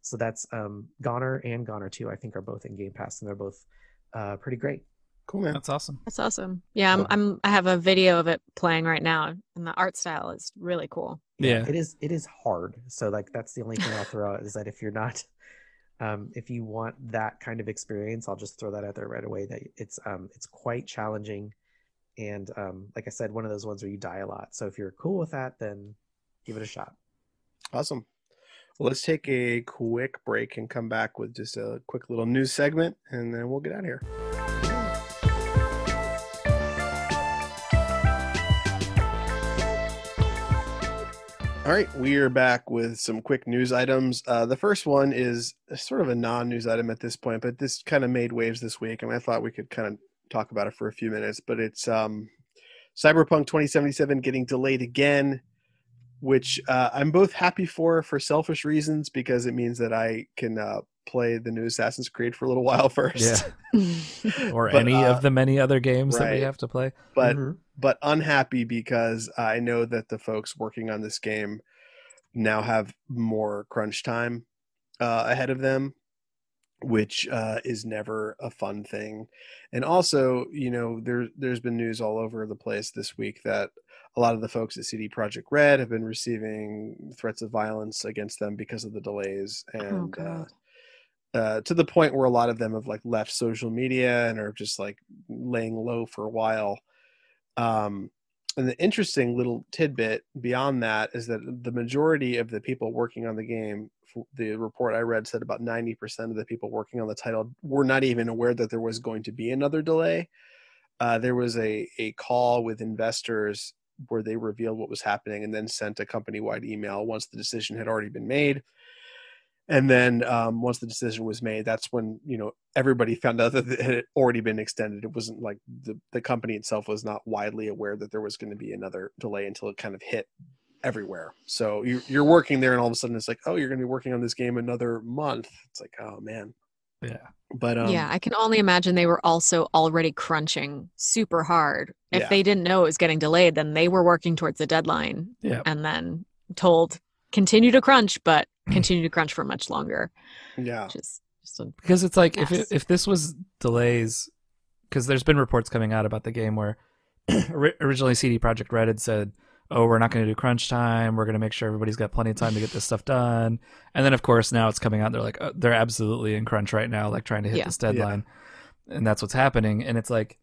So that's um gonner and gonner 2 i think are both in game pass and they're both uh pretty great Cool, man. That's awesome. That's awesome. Yeah, I'm, Cool. I'm I have a video of it playing right now, and the art style is really cool. Yeah. it is it is hard so like that's the only thing i'll throw out is that if you're not um if you want that kind of experience i'll just throw that out there right away that it's um it's quite challenging and um like i said one of those ones where you die a lot so if you're cool with that then give it a shot Awesome. Well, let's take a quick break and come back with just a quick little news segment, and then we'll get out of here. All right, we are back with some quick news items. Uh, the first one is sort of a non-news item at this point, but this kind of made waves this week, and I thought we could kind of talk about it for a few minutes. But it's um, Cyberpunk 2077 getting delayed again, which uh, I'm both happy for for selfish reasons because it means that I can uh, play the new Assassin's Creed for a little while first. Yeah. Or But, any uh, of the many other games that we have to play. but Mhm. but unhappy because I know that the folks working on this game now have more crunch time uh, ahead of them, which uh, is never a fun thing. And also, you know, there there's been news all over the place this week that a lot of the folks at CD Projekt Red have been receiving threats of violence against them because of the delays oh and uh, god. uh, to the point where a lot of them have like left social media and are just like laying low for a while. Um, and the interesting little tidbit beyond that is that the majority of the people working on the game, the report I read said about 90% of the people working on the title were not even aware that there was going to be another delay. Uh, there was a, a call with investors where they revealed what was happening and then sent a company wide email once the decision had already been made. And then um, once the decision was made that's when you know everybody found out that it had already been extended. It wasn't like the, the company itself was not widely aware that there was going to be another delay until it kind of hit everywhere. So you, you're working there and all of a sudden it's like oh you're going to be working on this game another month. It's like oh man Yeah. but um, yeah, I can only imagine they were also already crunching super hard. If Yeah. they didn't know it was getting delayed, then they were working towards the deadline Yeah. and then told continue to crunch, but continue to crunch for much longer. yeah Which is just a because it's like if it, if this was delays because there's been reports coming out about the game where originally CD Projekt Red had said oh we're not going to do crunch time. We're going to make sure everybody's got plenty of time to get this stuff done. And then of course now it's coming out. They're like uh, they're absolutely in crunch right now like trying to hit Yeah. this deadline. And that's what's happening. And it's like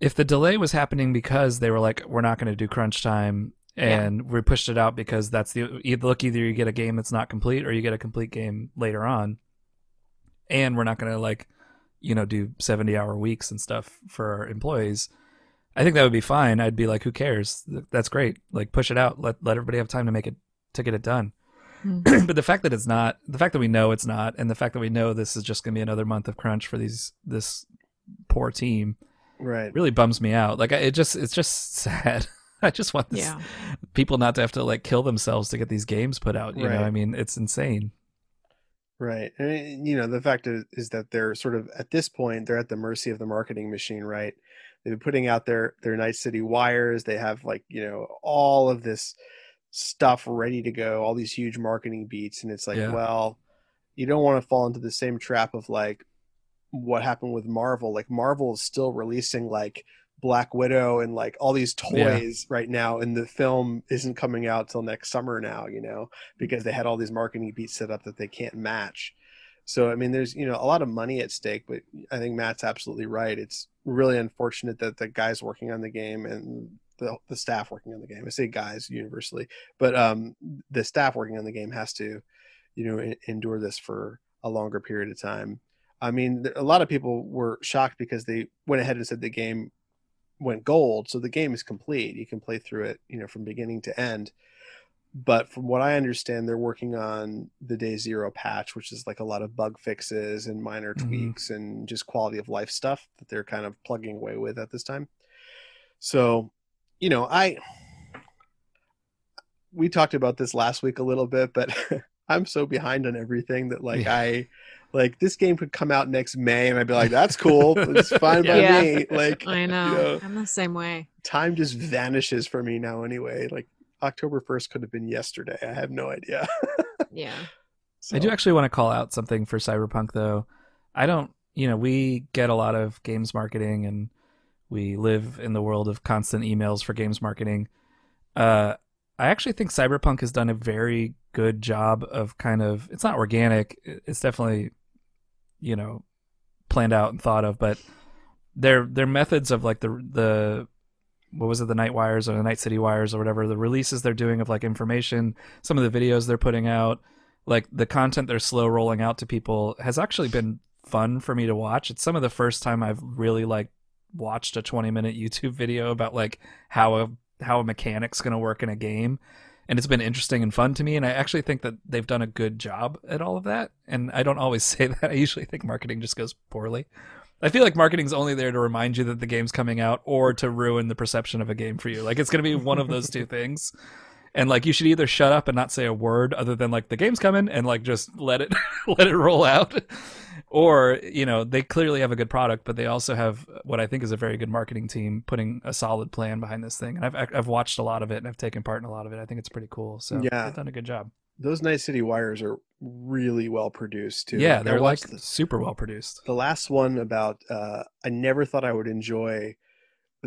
if the delay was happening because they were like we're not going to do crunch time Yeah. and we pushed it out because that's the look either you get a game that's not complete or you get a complete game later on. And we're not going to like you know do 70 hour weeks and stuff for our employees i think that would be fine. I'd be like who cares? That's great. Like push it out. Let let everybody have time to make it to get it done. Hmm. but the fact that it's not the fact that we know it's not and the fact that we know this is just going to be another month of crunch for these this poor team right. really bums me out. Like I- it just it's just sad. I just want this, Yeah. people not to have to like kill themselves to get these games put out you know? I mean it's insane. Right. And, you know, the fact is, is that they're sort of at this point, they're at the mercy of the marketing machine, right? They've been putting out their their Night City wires. They have like, you know, all of this stuff ready to go, all these huge marketing beats. And it's like, Yeah. well, you don't want to fall into the same trap of like what happened with Marvel. Like Marvel is still releasing like Black Widow and like all these Yeah. toys right now, and the film isn't coming out till next summer now, you know, because they had all these marketing beats set up that they can't match. So I mean, there's you know a lot of money at stake, but I think Matt's absolutely right. It's really unfortunate that the guys working on the game and the the staff working on the game, I say guys universally, but um, the staff working on the game has to, you know, en- endure this for a longer period of time. I mean, a lot of people were shocked because they went ahead and said the game went gold, so the game is complete. You can play through it, you know, from beginning to end. But from what I understand, they're working on the day zero patch, which is like a lot of bug fixes and minor Mhm. tweaks and just quality of life stuff that they're kind of plugging away with at this time. So, you know, I we talked about this last week a little bit, but I'm so behind on everything that like Yeah. I like this game could come out next May and I'd be like, that's cool. It's fine by Yeah. me. Like I know. know. I'm the same way. time just vanishes for me now anyway. Like October 1st could have been yesterday. I have no idea. Yeah. So, I do actually want to call out something for Cyberpunk though. I don't you know, we get a lot of games marketing and we live in the world of constant emails for games marketing. Uh, I actually think Cyberpunk has done a very good job of kind of it's not organic. It's definitely, you know, planned out and thought of, but their their methods of like the the what was it the night wires or the night city wires or whatever the releases they're doing of like information, some of the videos they're putting out, like the content they're slow rolling out to people has actually been fun for me to watch. It's some of the first time I've really like watched a 20 minute YouTube video about like how a how a mechanic's going to work in a game and it's been interesting and fun to me and I actually think that they've done a good job at all of that and I don't always say that. I usually think marketing just goes poorly. I feel like marketing's only there to remind you that the game's coming out or to ruin the perception of a game for you. Like it's going to be one of those two things. And like you should either shut up and not say a word other than like the game's coming and like just let it let it roll out or you know they clearly have a good product but they also have what i think is a very good marketing team putting a solid plan behind this thing and i've i've watched a lot of it and i've taken part in a lot of it i think it's pretty cool so Yeah. they've done a good job Those Night City wires are really well produced too. yeah they're like the, super well produced the last one about. Uh, I never thought I would enjoy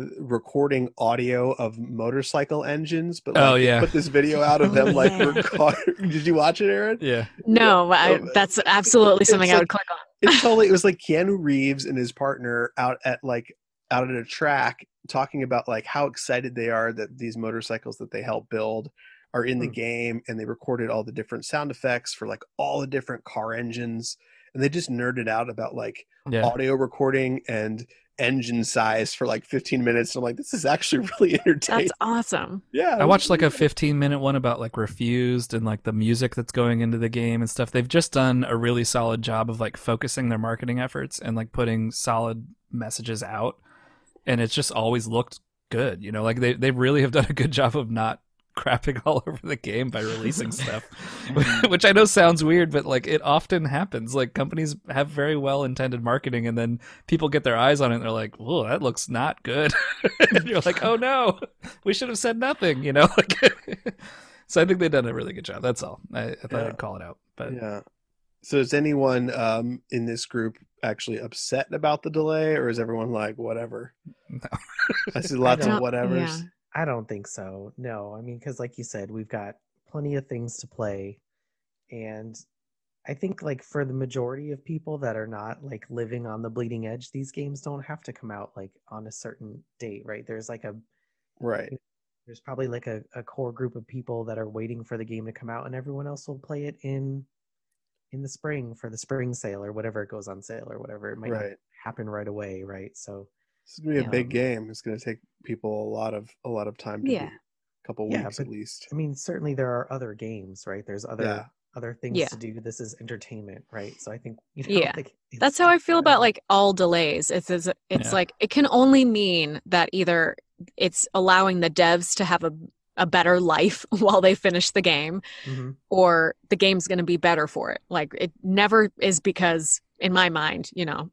uh, recording audio of motorcycle engines, but like, Oh, yeah. put this video out of them like Yeah. record. Did you watch it, Aaron? yeah No, I, Oh, that's absolutely it's something I would click on. It's totally. It was like Keanu Reeves and his partner out at like out at a track talking about like how excited they are that these motorcycles that they help build are in the Hmm. game and they recorded all the different sound effects for like all the different car engines and they just nerded out about like yeah audio recording and engine size for like 15 minutes i'm like this is actually really entertaining That's awesome. yeah I watched like a 15 minute one about like Refused and like the music that's going into the game and stuff. They've just done a really solid job of like focusing their marketing efforts and like putting solid messages out. And it's just always looked good, you know, like they, they really have done a good job of not crapping all over the game by releasing stuff, which I know sounds weird, but like it often happens. Like companies have very well intended marketing and then people get their eyes on it and they're like, whoa, that looks not good. and you're like, oh no, we should have said nothing, you know? Like, so I think they've done a really good job. That's all. I, I thought Yeah. I'd call it out. But yeah so is anyone um in this group actually upset about the delay or is everyone like whatever No. i see lots don't- of whatevers yeah. I don't think so. No, I mean, because like you said, we've got plenty of things to play, and I think like for the majority of people that are not like living on the bleeding edge, these games don't have to come out like on a certain date, right? There's like a right there's probably like a, a core group of people that are waiting for the game to come out, and everyone else will play it in in the spring for the spring sale or whatever it goes on sale or whatever. It might right happen right away, right? So This is gonna be a Yeah. big game. It's gonna take people a lot of a lot of time to Yeah. do. A couple Yeah, weeks but- at least. I mean, certainly there are other games, right? There's other Yeah. other things Yeah. to do. This is entertainment, right? So I think you know, Yeah. like, That's how I feel about like all delays. It's it's, it's Yeah. like it can only mean that either it's allowing the devs to have a a better life while they finish the game Mhm. or the game's going to be better for it. Like it never is because in my mind, you know,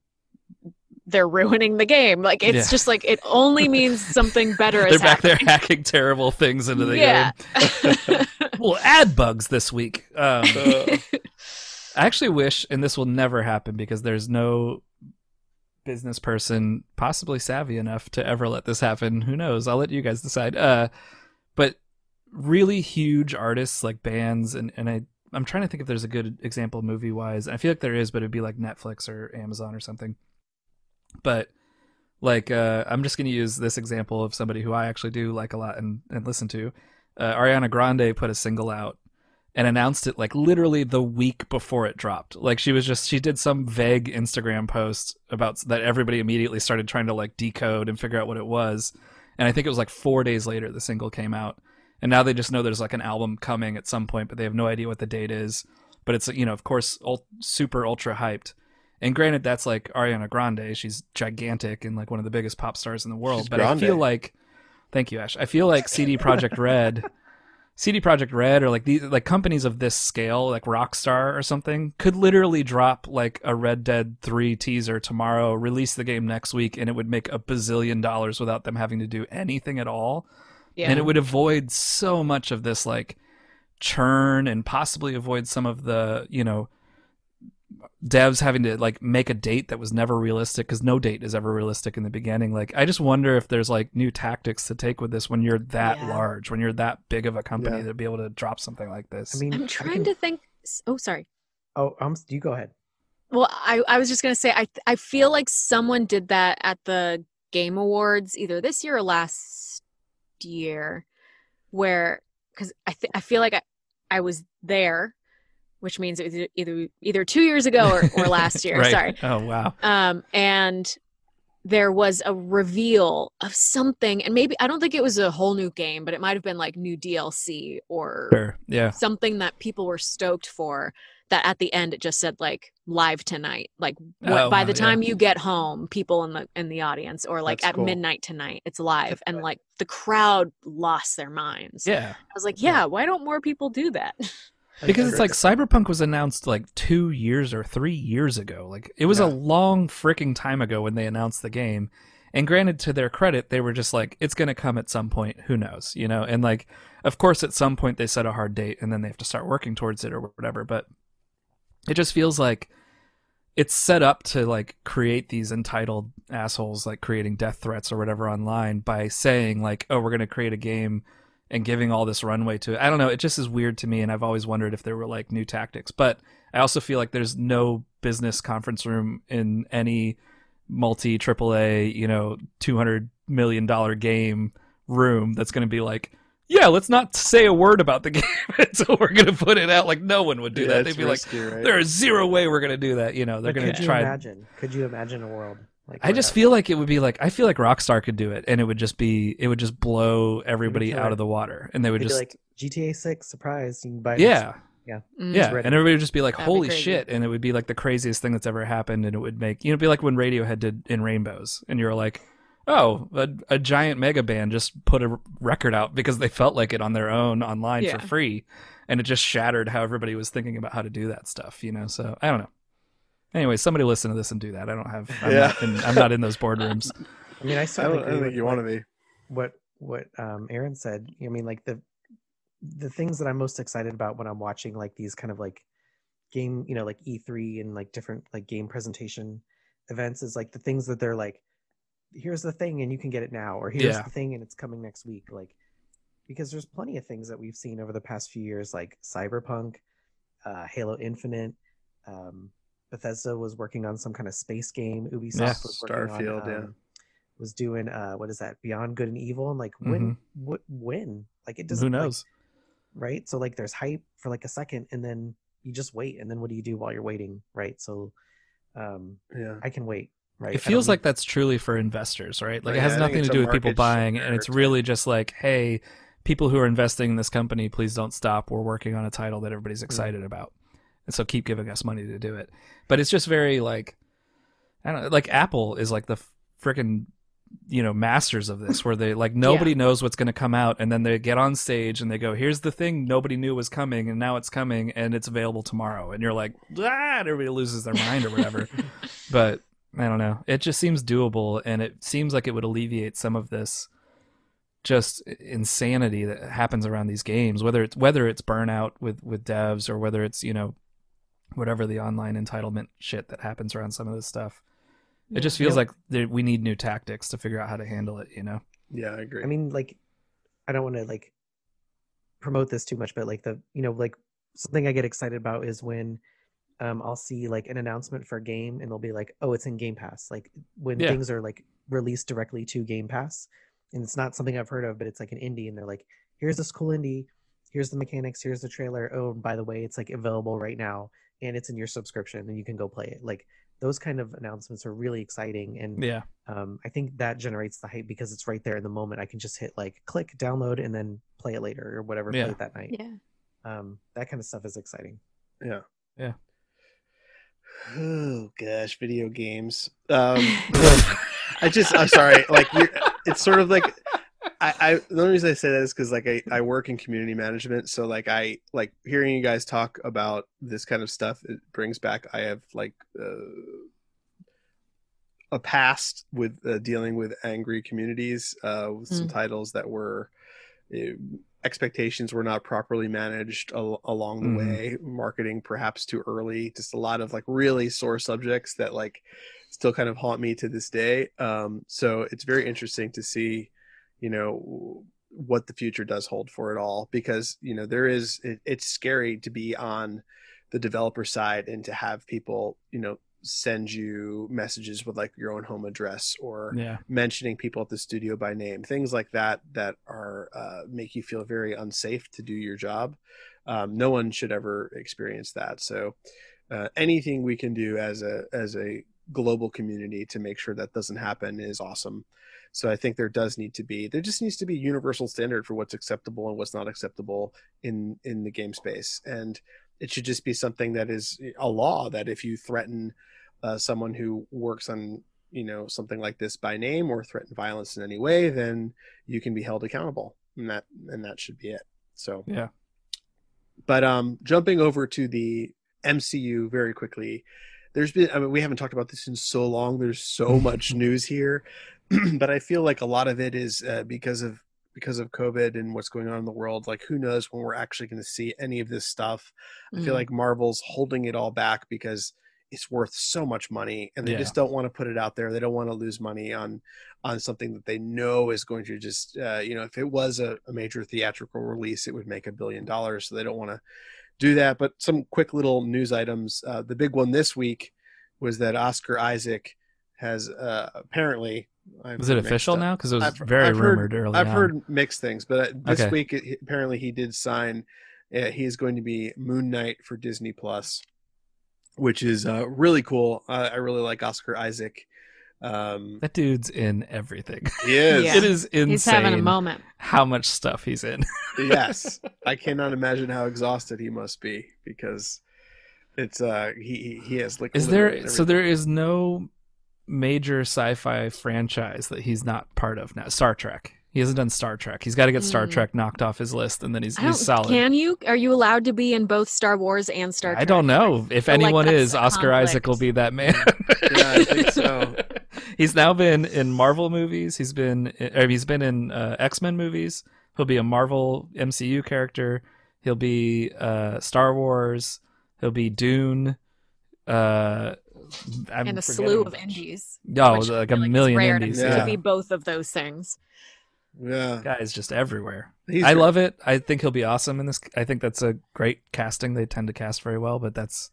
they're ruining the game. Like it's Yeah. just like it only means something better they're is back there hacking terrible things into the Yeah. game. We'll add bugs this week. Um, Uh, I actually wish, and this will never happen because there's no business person possibly savvy enough to ever let this happen. Who knows? I'll let you guys decide. Uh, but really huge artists like bands, and, and I, I'm trying to think if there's a good example movie wise. I feel like there is, but it'd be like Netflix or Amazon or something. But like, uh, I'm just going to use this example of somebody who I actually do like a lot and, and listen to. Uh, Ariana Grande put a single out and announced it like literally the week before it dropped. Like she was just she did some vague Instagram post about that everybody immediately started trying to like decode and figure out what it was. And I think it was like 4 days later the single came out. And now they just know there's like an album coming at some point, but they have no idea what the date is. But it's you know, of course, ul- super ultra hyped. And granted that's like Ariana Grande, she's gigantic and like one of the biggest pop stars in the world, She's but I feel like Thank you, Ash. I feel like CD Projekt Red CD Projekt Red or like these like companies of this scale, like Rockstar or something, could literally drop like a Red Dead 3 teaser tomorrow, release the game next week, and it would make a bazillion dollars without them having to do anything at all. yeah. And it would avoid so much of this like churn and possibly avoid some of the, you know, devs having to like make a date that was never realistic because no date is ever realistic in the beginning. Like, I just wonder if there's like new tactics to take with this when you're that Yeah. large, when you're that big of a company Yeah. to be able to drop something like this. I mean, I'm trying can- to think. Oh, sorry. Oh, um, you go ahead. Well, I, I was just gonna say I I feel like someone did that at the Game Awards either this year or last year, where because I th- I feel like I I was there, which means it was either either two years ago or, or last year. Right. Sorry. Oh wow. Um, and there was a reveal of something, and maybe I don't think it was a whole new game, but it might have been like new DLC or Sure. Yeah. something that people were stoked for that at the end it just said like live tonight like what, Oh, by the yeah. time you get home people in the in the audience or like That's at cool. midnight tonight it's live and like the crowd lost their minds Yeah. i was like yeah why don't more people do that because it's like cyberpunk was announced like two years or three years ago. Like it was a long freaking time ago when they announced the game. And granted to their credit they were just like it's going to come at some point. Who knows? You know? And like of course at some point they set a hard date and then they have to start working towards it or whatever but it just feels like it's set up to like create these entitled assholes like creating death threats or whatever online by saying like oh we're going to create a game and giving all this runway to it. I don't know. It just is weird to me, and I've always wondered if there were like new tactics. But I also feel like there's no business conference room in any multi AAA, you know, two hundred million dollar game room that's going to be like, yeah, let's not say a word about the game until we're going to put it out. Like no one would do Yeah, that. They'd be risky, like, right? there is zero way we're going to do that. You know, they're But going could to you try. imagine? Could you imagine a world like? I just feel like it would be like I feel like Rockstar could do it, and it would just be it would just blow everybody out of the water, and they would They'd be just like GTA Six surprise. You can buy. it next yeah, Mm. yeah, and everybody would just be like, That'd "Holy crazy. shit!" And it would be like the craziest thing that's ever happened, and it would make you know it'd be like when Radiohead did in Rainbows, and you're like, "Oh, a, a giant mega band just put a record out because they felt like it on their own online Yeah. for free," and it just shattered how everybody was thinking about how to do that stuff, you know. So I don't know. Anyway, somebody listen to this and do that. I don't have. I'm, Yeah. not, in, I'm not in those boardrooms. I mean, I I don't, I don't think you what- want to be. what what um Aaron said. I mean, like the the things that I'm most excited about when I'm watching like these kind of like game, you know, like E3 and like different like game presentation events is like the things that they're like, here's the thing and you can get it now, or here's Yeah. the thing and it's coming next week. Like because there's plenty of things that we've seen over the past few years, like Cyberpunk, uh, Halo Infinite. Um, Bethesda was working on some kind of space game. Ubisoft Yeah. was working Starfield, on, yeah. um, was doing uh, what is that? Beyond Good and Evil, and like when wh- when like it doesn't Mm-hmm. Who like, knows? right? So like there's hype for like a second, and then you just wait, and then what do you do while you're waiting, right? So um, Yeah. I can wait, right? It feels like that's truly for investors, right? Like Right, it has think nothing to do with people buying, and it's really just like, hey, people who are investing in this company, please don't stop. We're working on a title that everybody's Hmm. excited about, and so keep giving us money to do it. But it's just very like, I don't know, like Apple is like the freaking you know masters of this where they like nobody knows what's going to come out and then they get on stage and they go here's the thing nobody knew was coming and now it's coming and it's available tomorrow and you're like ah and everybody loses their mind or whatever but I don't know. It just seems doable, and it seems like it would alleviate some of this just insanity that happens around these games. Whether it's whether it's burnout with with devs or whether it's you know whatever the online entitlement shit that happens around some of this stuff. It just feels like there, we need new tactics to figure out how to handle it. You know? Yeah, I agree. I mean, like, I don't want to like promote this too much, but like the you know like something I get excited about is when um I'll see like an announcement for a game and they'll be like, oh, it's in Game Pass. Like when Yeah. things are like released directly to Game Pass, and it's not something I've heard of, but it's like an indie, and they're like, here's this cool indie, here's the mechanics, here's the trailer. Oh, and by the way, it's like available right now, and it's in your subscription, and you can go play it. Like those kind of announcements are really exciting, and Yeah. um, I think that generates the hype because it's right there in the moment. I can just hit like click, download, and then play it later or whatever. Yeah. Play it that night. Yeah. Um, that kind of stuff is exciting. yeah. Yeah. Oh gosh, video games. Um, I just, I'm sorry. Like, you're, it's sort of like, I, I, the only reason I say that is because like I, I work in community management, so like I like hearing you guys talk about this kind of stuff. It brings back. I have like uh, a past with uh, dealing with angry communities uh, with some Mm. titles that were. uh, expectations were not properly managed al- along the Mhm. way marketing perhaps too early just a lot of like really sore subjects that like still kind of haunt me to this day um so it's very interesting to see you know what the future does hold for it all because you know there is it, it's scary to be on the developer side and to have people you know send you messages with like your own home address or Yeah. mentioning people at the studio by name things like that that are uh, make you feel very unsafe to do your job. Um, no one should ever experience that. So uh, anything we can do as a as a global community to make sure that doesn't happen is awesome so i think there does need to be there just needs to be a universal standard for what's acceptable and what's not acceptable in in the game space. And it should just be something that is a law that if you threaten uh, someone who works on you know something like this by name or threaten violence in any way then you can be held accountable. And that and that should be it. So Yeah. but um jumping over to the mcu very quickly there's been i mean we haven't talked about this in so long. There's so much news here but i feel like a lot of it is uh, because of because of covid and what's going on in the world like who knows when we're actually going to see any of this stuff i feel Mm. like marvel's holding it all back because it's worth so much money and they Yeah. just don't want to put it out there they don't want to lose money on on something that they know is going to just uh, you know if it was a, a major theatrical release it would make a billion dollars so they don't want to do that but some quick little news items uh, the big one this week was that oscar isaac has uh, apparently I've Is it official now? Because it was I've- very I've heard- rumored early I've on. heard mixed things, but uh, this Okay. week it, apparently he did sign. Uh, he is going to be Moon Knight for Disney Plus, which is uh, really cool. Uh, I really like Oscar Isaac. Um, that dude's in everything. he is. Yeah. It is insane He's having a moment. how much stuff he's in. yes, I cannot imagine how exhausted he must be because it's uh he he he has like Is there so there is no major sci-fi franchise that he's not part of now? Star Trek. He hasn't done Star Trek. He's got to get Star Mm. Trek knocked off his list, and then he's he's solid. Can you? Are you allowed to be in both Star Wars and Star Trek? I don't know if feel like anyone is. a Oscar Isaac will be that man. Yeah, I think so. he's now been in Marvel movies. He's been or he's been in uh, X Men movies. He'll be a Marvel MCU character. He'll be uh, Star Wars. He'll be Dune. Uh, I'm And a slew of bunch. indies. Oh, like a it's million rare indies. To, Yeah. to be both of those things. yeah. Guy's just everywhere. He's I great. love it. I think he'll be awesome in this. I think that's a great casting. They tend to cast very well, but that's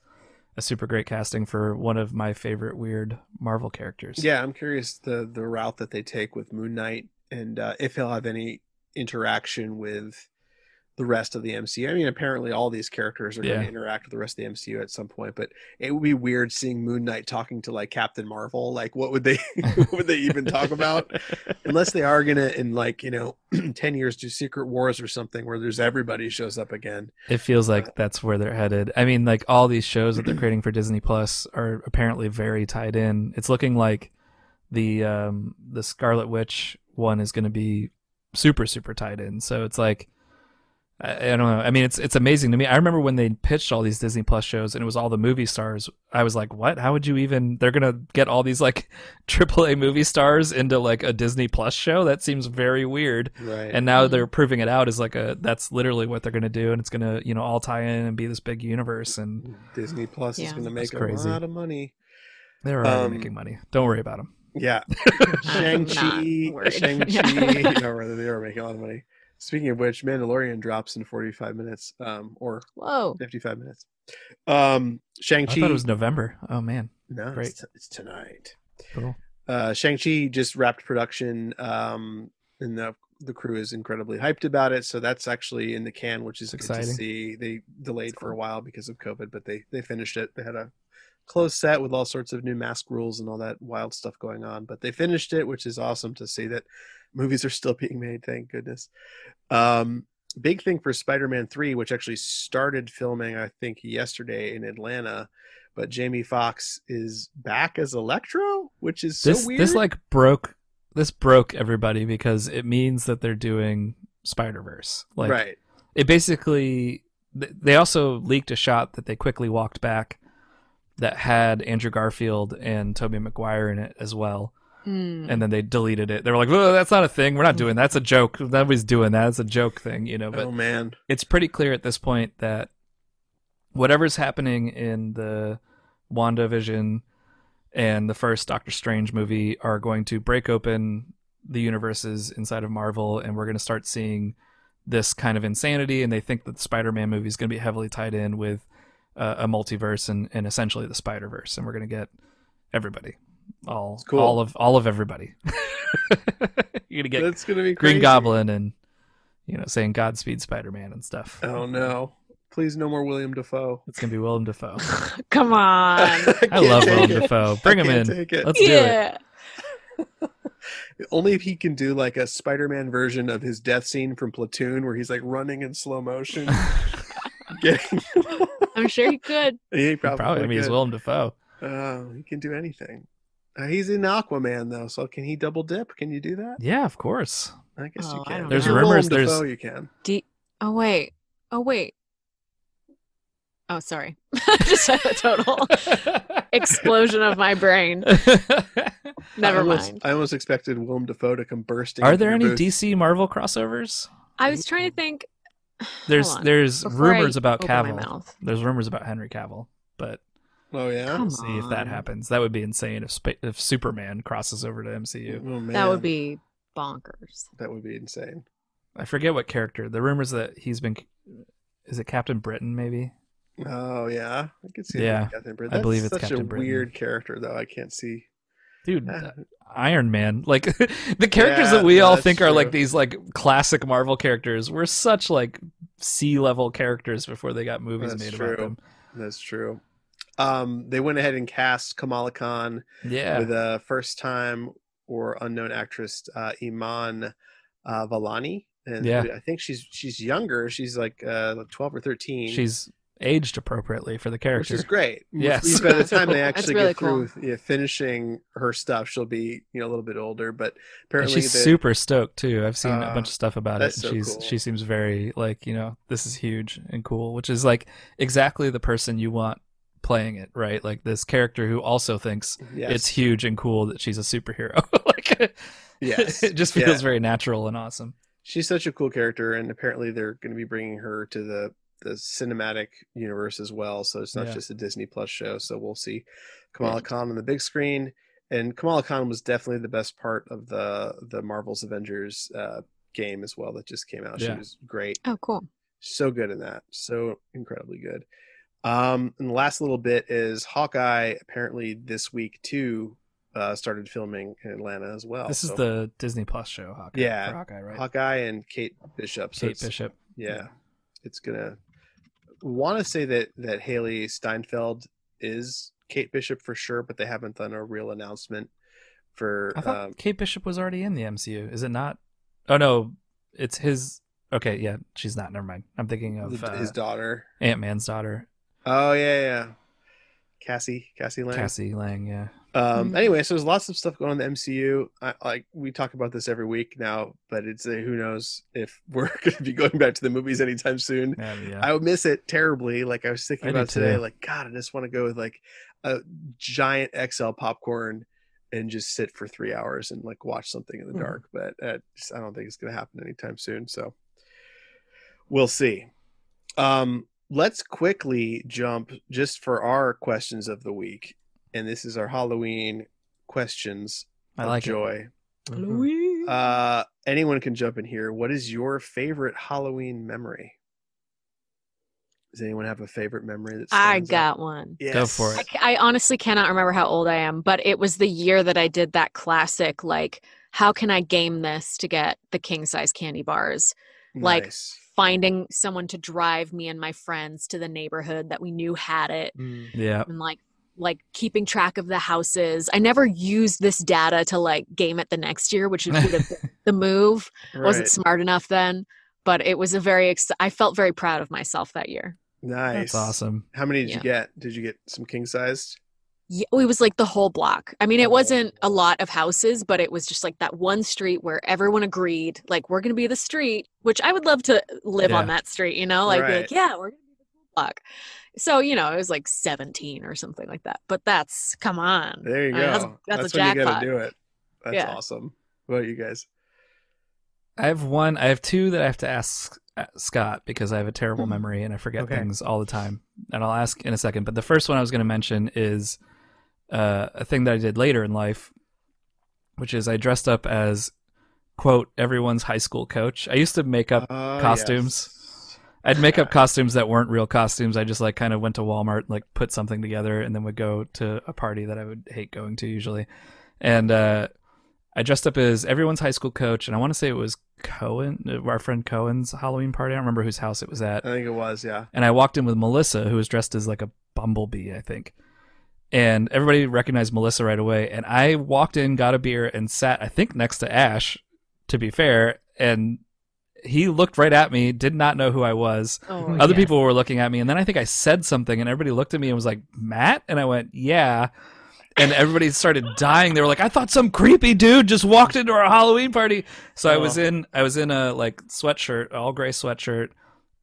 a super great casting for one of my favorite weird Marvel characters. Yeah, I'm curious the the route that they take with Moon Knight and uh, if he'll have any interaction with the rest of the MCU. I mean, apparently all these characters are going to interact with the rest of the MCU at some point, but it would be weird seeing Moon Knight talking to like Captain Marvel. Like, what would they what would they even talk about? Unless they are gonna in like you know ten years do Secret Wars or something where there's everybody shows up again. It feels like that's where they're headed. I mean, like all these shows that they're creating for Disney Plus are apparently very tied in. It's looking like the um the Scarlet Witch one is going to be super super tied in. So it's like I, I don't know. I mean, it's it's amazing to me. I remember when they pitched all these Disney Plus shows and it was all the movie stars. I was like, "What? How would you even they're going to get all these like AAA movie stars into like a Disney Plus show? That seems very weird." Right. and now Mhm. they're proving it out as like a that's literally what they're gonna do and it's gonna you know all tie in and be this big universe and Disney Plus is going to make crazy. a lot of money. they're already Um, making money don't worry about them Yeah. Shang-Chi. Shang-Chi. Yeah. no, rather, they are making a lot of money. Speaking of which, Mandalorian drops in 45 minutes um, or Whoa. 55 minutes. Um, Shang-Chi. thought it was november oh man no, great. It's, t- it's tonight. cool Uh, Shang-Chi just wrapped production um, and the, the crew is incredibly hyped about it. So that's actually in the can, which is good to Exciting. see. They delayed That's for a while because of COVID, but they, they finished it. They had a closed set with all sorts of new mask rules and all that wild stuff going on. But they finished it, which is awesome to see that movies are still being made. Thank goodness. Um, big thing for Spider-Man 3, which actually started filming, I think, yesterday in Atlanta. But Jamie Foxx is back as Electro, which is so this weird. this like broke this broke everybody because it means that they're doing spider-verse like right. it basically they also leaked a shot that they quickly walked back that had Andrew Garfield and Tobey Maguire in it as well. Mm. and then they deleted it. They were like, "Oh, that's not a thing. We're not doing that. That's a joke. Nobody's doing that. It's a joke thing, you know." But oh man, it's pretty clear at this point that whatever's happening in the WandaVision and the first Doctor Strange movie are going to break open the universes inside of Marvel, and we're going to start seeing this kind of insanity. And they think that the Spider-Man movie is going to be heavily tied in with uh, a multiverse and, and essentially the Spider Verse, and we're going to get everybody, all cool. all of all of everybody. You're going to get that's gonna be Green crazy. Goblin and you know saying Godspeed Spider-Man and stuff. Oh no! Please, no more William Dafoe. It's gonna be William Dafoe. Come on. I can't love William Willem it. Dafoe. Bring I him in. take it. Let's do it. Only if he can do like a Spider-Man version of his death scene from Platoon, where he's like running in slow motion, getting. I'm sure he could. he probably, Probably, I mean, he's could. Willem Dafoe. Uh, he can do anything. Uh, he's in Aquaman though, so can he double dip? Can you do that? Yeah, of course. I guess Oh, you can. There's If you're rumors Willem there's- Dafoe, you can. D- oh wait. Oh wait. Oh sorry. Just had a total explosion of my brain. Never I almost, mind. I almost expected Willem Dafoe to come bursting. Are there any booth. DC Marvel crossovers? I was trying to think. There's there's Before I rumors about open my Cavill. mouth. There's rumors about Henry Cavill, but Oh yeah. Come we'll see if that on. happens. That would be insane if Sp- if Superman crosses over to MCU. Oh, man. That would be bonkers. that would be insane. I forget what character. The rumors that he's been is it Captain Britain maybe? Oh yeah, I could see. Yeah, that Captain Britain. I believe it's such Captain a Britain. weird character though. I can't see. Dude, Ah, Iron Man. Like the characters Yeah, that we all that's think are like these like classic Marvel characters were such like C level characters before they got movies That's made true. about them. That's true. Um, they went ahead and cast Kamala Khan Yeah. with a first time or unknown actress, uh, Iman uh, Vellani, and Yeah. I think she's she's younger. She's like uh, twelve or thirteen. She's aged appropriately for the character, which character. is great. Yes. means by the time they actually really get through with, yeah, finishing her stuff, she'll be you know a little bit older. But And apparently, she's the- super stoked too. I've seen a Uh, bunch of stuff about it. And so she's cool. she seems very like, you know, this is huge and cool, which is like exactly the person you want playing it, right? Like this character who also thinks yes. it's huge and cool that she's a superhero. like Yes. it just feels Yeah. very natural and awesome. she's such a cool character and apparently they're going to be bringing her to the the cinematic universe as well so it's not Yeah. just a disney plus show so we'll see kamala khan on the big screen and kamala khan was definitely the best part of the the marvel's avengers uh, game as well that just came out she was great Oh, cool. so good in that so incredibly good um and the last little bit is hawkeye apparently this week too uh started filming in atlanta as well this So is the Disney Plus show, Hawkeye. Yeah. Hawkeye, right? hawkeye and kate bishop so Kate Bishop. yeah, it's gonna want to say that that Hailee Steinfeld is Kate Bishop for sure, but they haven't done a real announcement for I thought um, Kate Bishop was already in the MCU. Is it not? Oh no, it's his. Okay, yeah, she's not. Never mind. I'm thinking of the- uh, his daughter. Ant Man's daughter, Oh yeah, yeah, Cassie, Cassie Lang. Cassie Lang. Yeah. Um, Mhm. anyway, so there's lots of stuff going on in the MCU. I, like we talk about this every week now, but it's uh, who knows if we're going to be going back to the movies anytime soon. Yeah, yeah. I would miss it terribly. Like I was thinking I about today, too. like God, I just want to go with like a giant XL popcorn and just sit for three hours and like watch something in the Mm-hmm. Mhm. dark. But uh, just, I don't think it's going to happen anytime soon. So we'll see. Um, let's quickly jump just for our questions of the week, and this is our Halloween questions I of like joy. Mm-hmm. Uh, anyone can jump in here. What is your favorite Halloween memory? Does anyone have a favorite memory that I got out? one. Go for I, it. ca- I honestly cannot remember how old I am, but it was the year that I did that classic, like, how can I game this to get the king size candy bars? like, Nice. Finding someone to drive me and my friends to the neighborhood that we knew had it, Mm. Yeah. and like, like keeping track of the houses. I never used this data to like game it the next year, which would have been the move. I wasn't smart enough then, but it was a very. Ex- I felt very proud of myself that year. Nice. That's awesome. How many did Yeah. you get? Did you get some king sized? Yeah, it was like the whole block. I mean, it wasn't a lot of houses, but it was just like that one street where everyone agreed, like, we're going to be the street, which I would love to live on that street, you know, like, be Right. like, yeah, we're going to be the whole block. So, you know, it was like 17 or something like that. But that's, come on. There you I go. mean, that's- that's a when you gotta do it. That's Yeah. awesome. What about you guys? I have one. I have two that I have to ask uh, Scott because I have a terrible Hmm. memory and I forget Okay. things all the time. And I'll ask in a second. But the first one I was going to mention is uh, a thing that I did later in life, which is I dressed up as quote everyone's high school coach. I used to make up Uh, costumes. yes. I'd make up costumes that weren't real costumes. I just like kind of went to Walmart, like put something together, and then would go to a party that I would hate going to usually. And uh, I dressed up as everyone's high school coach, and I want to say it was Cohen, uh, our friend Cohen's Halloween party. I don't remember whose house it was at. I think it was, yeah. And I walked in with Melissa, who was dressed as like a bumblebee, I think. And everybody recognized Melissa right away. And I walked in, got a beer, and sat, I think, next to Ash, to be fair. And he looked right at me, did not know who I was. Oh, Other people were looking at me. And then I think I said something, and everybody looked at me and was like, Matt? And I went, yeah. And everybody started dying. They were like, I thought some creepy dude just walked into our Halloween party. So I was Oh. in, I was in a like sweatshirt, all gray sweatshirt,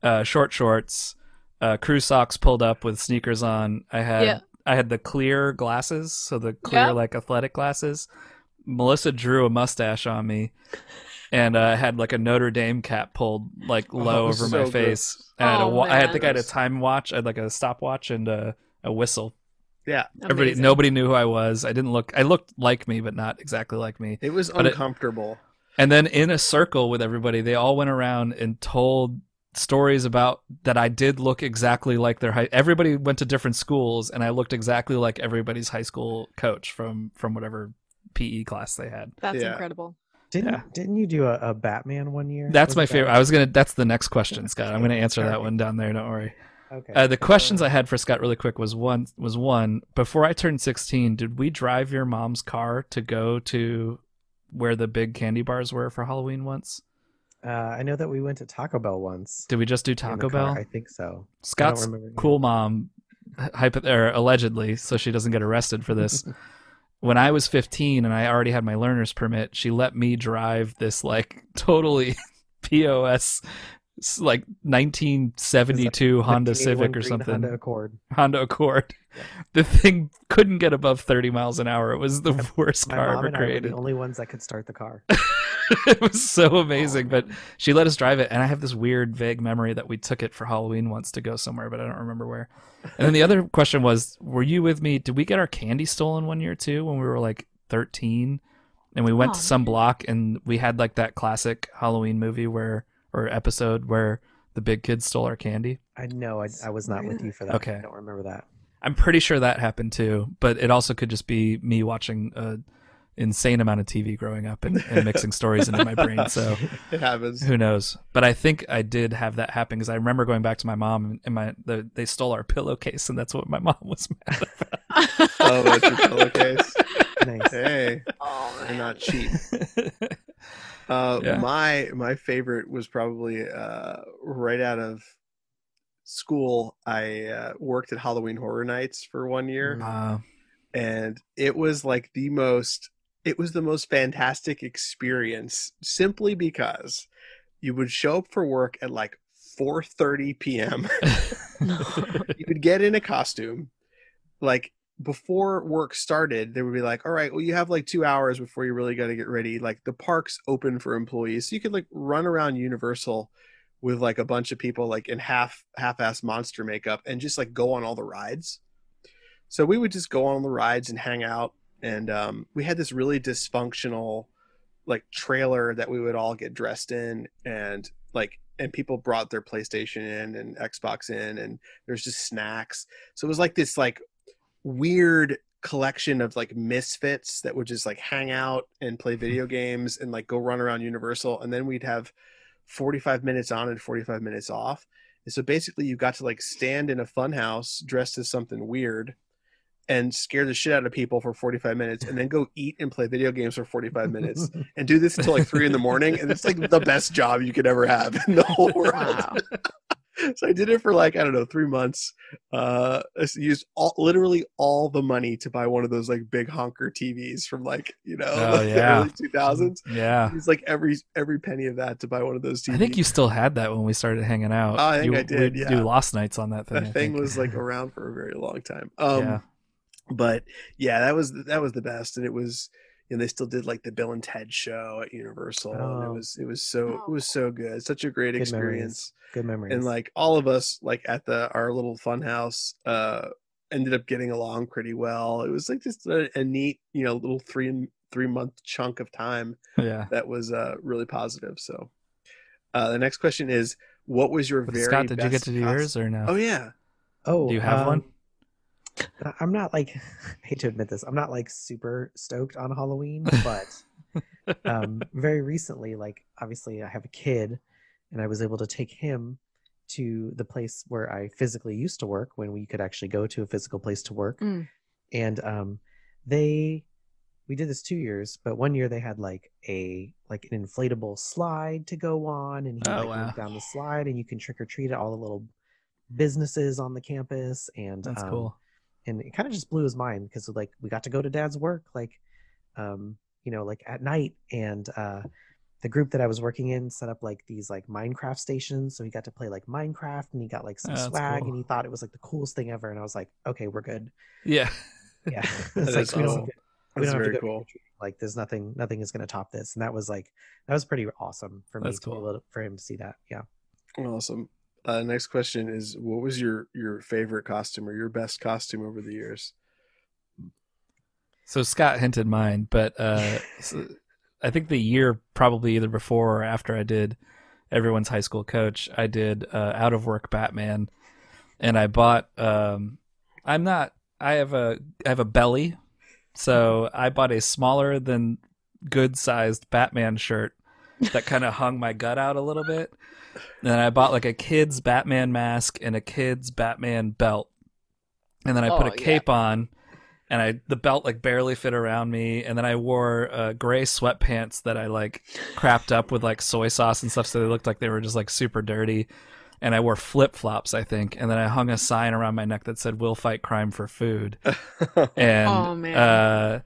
uh, short shorts, uh, crew socks pulled up with sneakers on. I had, Yeah. I had the clear glasses, so the clear Yeah. like athletic glasses. Melissa drew a mustache on me, and uh, I had like a Notre Dame cap pulled like low Oh, over so my good. face. And I had a Oh, I had, man. think I had a time watch. I had like a stopwatch and a, a whistle. Yeah. Everybody, nobody knew who I was. I didn't look. I looked like me, but not exactly like me. It was But it- uncomfortable. And then in a circle with everybody, they all went around and told stories about that I did look exactly like their high. Everybody went to different schools, and I looked exactly like everybody's high school coach from from whatever PE class they had. That's Yeah. incredible. Didn't Yeah. didn't you do a, a Batman one year? That's Was my favorite. Batman? I was gonna. That's the next question, Scott. I'm gonna answer that one down there. Don't worry. Okay. Uh, the questions I had for Scott really quick was one was one before I turned 16. Did we drive your mom's car to go to where the big candy bars were for Halloween once? Uh, I know that we went to Taco Bell once. Did we just do Taco car. Bell? I think so. Scott's cool mom, hypo- or allegedly, so she doesn't get arrested for this. when I was 15 and I already had my learner's permit, she let me drive this like totally POS like 1972 Honda Civic or something. Honda Accord. Honda Accord. The thing couldn't get above 30 miles an hour. It was the worst My car mom ever and I were created. the only ones that could start the car. it was so oh, amazing, Oh, but she let us drive it, and I have this weird, vague memory that we took it for Halloween once to go somewhere, but I don't remember where. And then the other question was, were you with me? Did we get our candy stolen one year too when we were like 13? And we went Oh, to some block, and we had like that classic Halloween movie where or episode where the big kids stole our candy. I know I, I was not with you for that. Okay. I don't remember that. I'm pretty sure that happened too, but it also could just be me watching a insane amount of TV growing up and, and mixing stories into my brain. So It happens. who knows? But I think I did have that happen because I remember going back to my mom and- and my the, they stole our pillowcase, and that's what my mom was mad about. Oh, that's your pillowcase. Nice. Hey, oh, they're not cheap. Uh, Yeah. My my favorite was probably uh, right out of school. I uh, worked at Halloween Horror Nights for one year, Uh, and it was like the most. It was the most fantastic experience, simply because you would show up for work at like 4:30 p.m. you would get in a costume like before work started they would be like all right well you have like two hours before you really got to get ready like the park's open for employees so you could like run around universal with like a bunch of people like in half half-ass monster makeup and just like go on all the rides. So we would just go on the rides and hang out and um, we had this really dysfunctional like trailer that we would all get dressed in and like and people brought their playstation in and xbox in and there's just snacks. So it was like this like weird collection of like misfits that would just like hang out and play video games and like go run around universal. And then we'd have 45 minutes on and 45 minutes off. And so basically you got to like stand in a fun house dressed as something weird and scare the shit out of people for 45 minutes and then go eat and play video games for 45 minutes and do this until like three in the morning. And it's like the best job you could ever have in the whole world. Wow. so I did it for like I don't know three months. Uh, I used all literally all the money to buy one of those like big honker TVs from like you know Oh, the yeah. early two thousands. yeah, It's like every every penny of that to buy one of those TVs. I think you still had that when we started hanging out. Oh, I think You- I did, yeah. do lost nights on that thing. that thing was like around for a very long time. Um, yeah, but yeah, that was that was the best, and it was and they still did like the Bill and Ted show at Universal, and it Oh. was it was so it was so good, such a great Good experience. memories. Good memories. And like all of us, like at the our little fun house, uh, ended up getting along pretty well. It was like just a, a neat, you know, little three three month chunk of time Yeah. that was uh really positive. So, uh, the next question is, what was your But very Scott, did you get to do cos- yours or no? Oh yeah, oh, Do you have one? I- I'm not like I hate to admit this. I'm not like super stoked on Halloween, but um, very recently, like obviously I have a kid, and I was able to take him to the place where I physically used to work when we could actually go to a physical place to work, Mm. and um, they we did this two years, but one year they had like a like an inflatable slide to go on, and he Oh, like wow. went down the slide, and you can trick or treat at all the little businesses on the campus, and That's um, cool. And it kind of just blew his mind because like we got to go to dad's work like um you know like at night and uh the group that i was working in set up like these like minecraft stations so he got to play like minecraft and he got like some Oh, swag cool. and he thought it was like the coolest thing ever and i was like okay we're good Yeah. yeah That it's like is we don't, awesome. have to- we don't have to very go cool. like there's nothing nothing is going to top this and that was like that was pretty awesome for me That's to be able to, for him to see that yeah Awesome. Uh, next question is, what was your your favorite costume or your best costume over the years? So Scott hinted mine, but uh, so I think the year probably either before or after I did everyone's high school coach, I did uh, out of work Batman, and I bought. Um, I'm not. I have a. I have a belly, so I bought a smaller than good sized Batman shirt that kind of hung my gut out a little bit. And then I bought like a kid's Batman mask and a kid's Batman belt. And then I put Oh, a yeah. cape on and I the belt like barely fit around me and then I wore uh, gray sweatpants that I like crapped up with like soy sauce and stuff so they looked like they were just like super dirty. And I wore flip-flops, I think, and then I hung a sign around my neck that said "We'll fight crime for food." and Oh, man. uh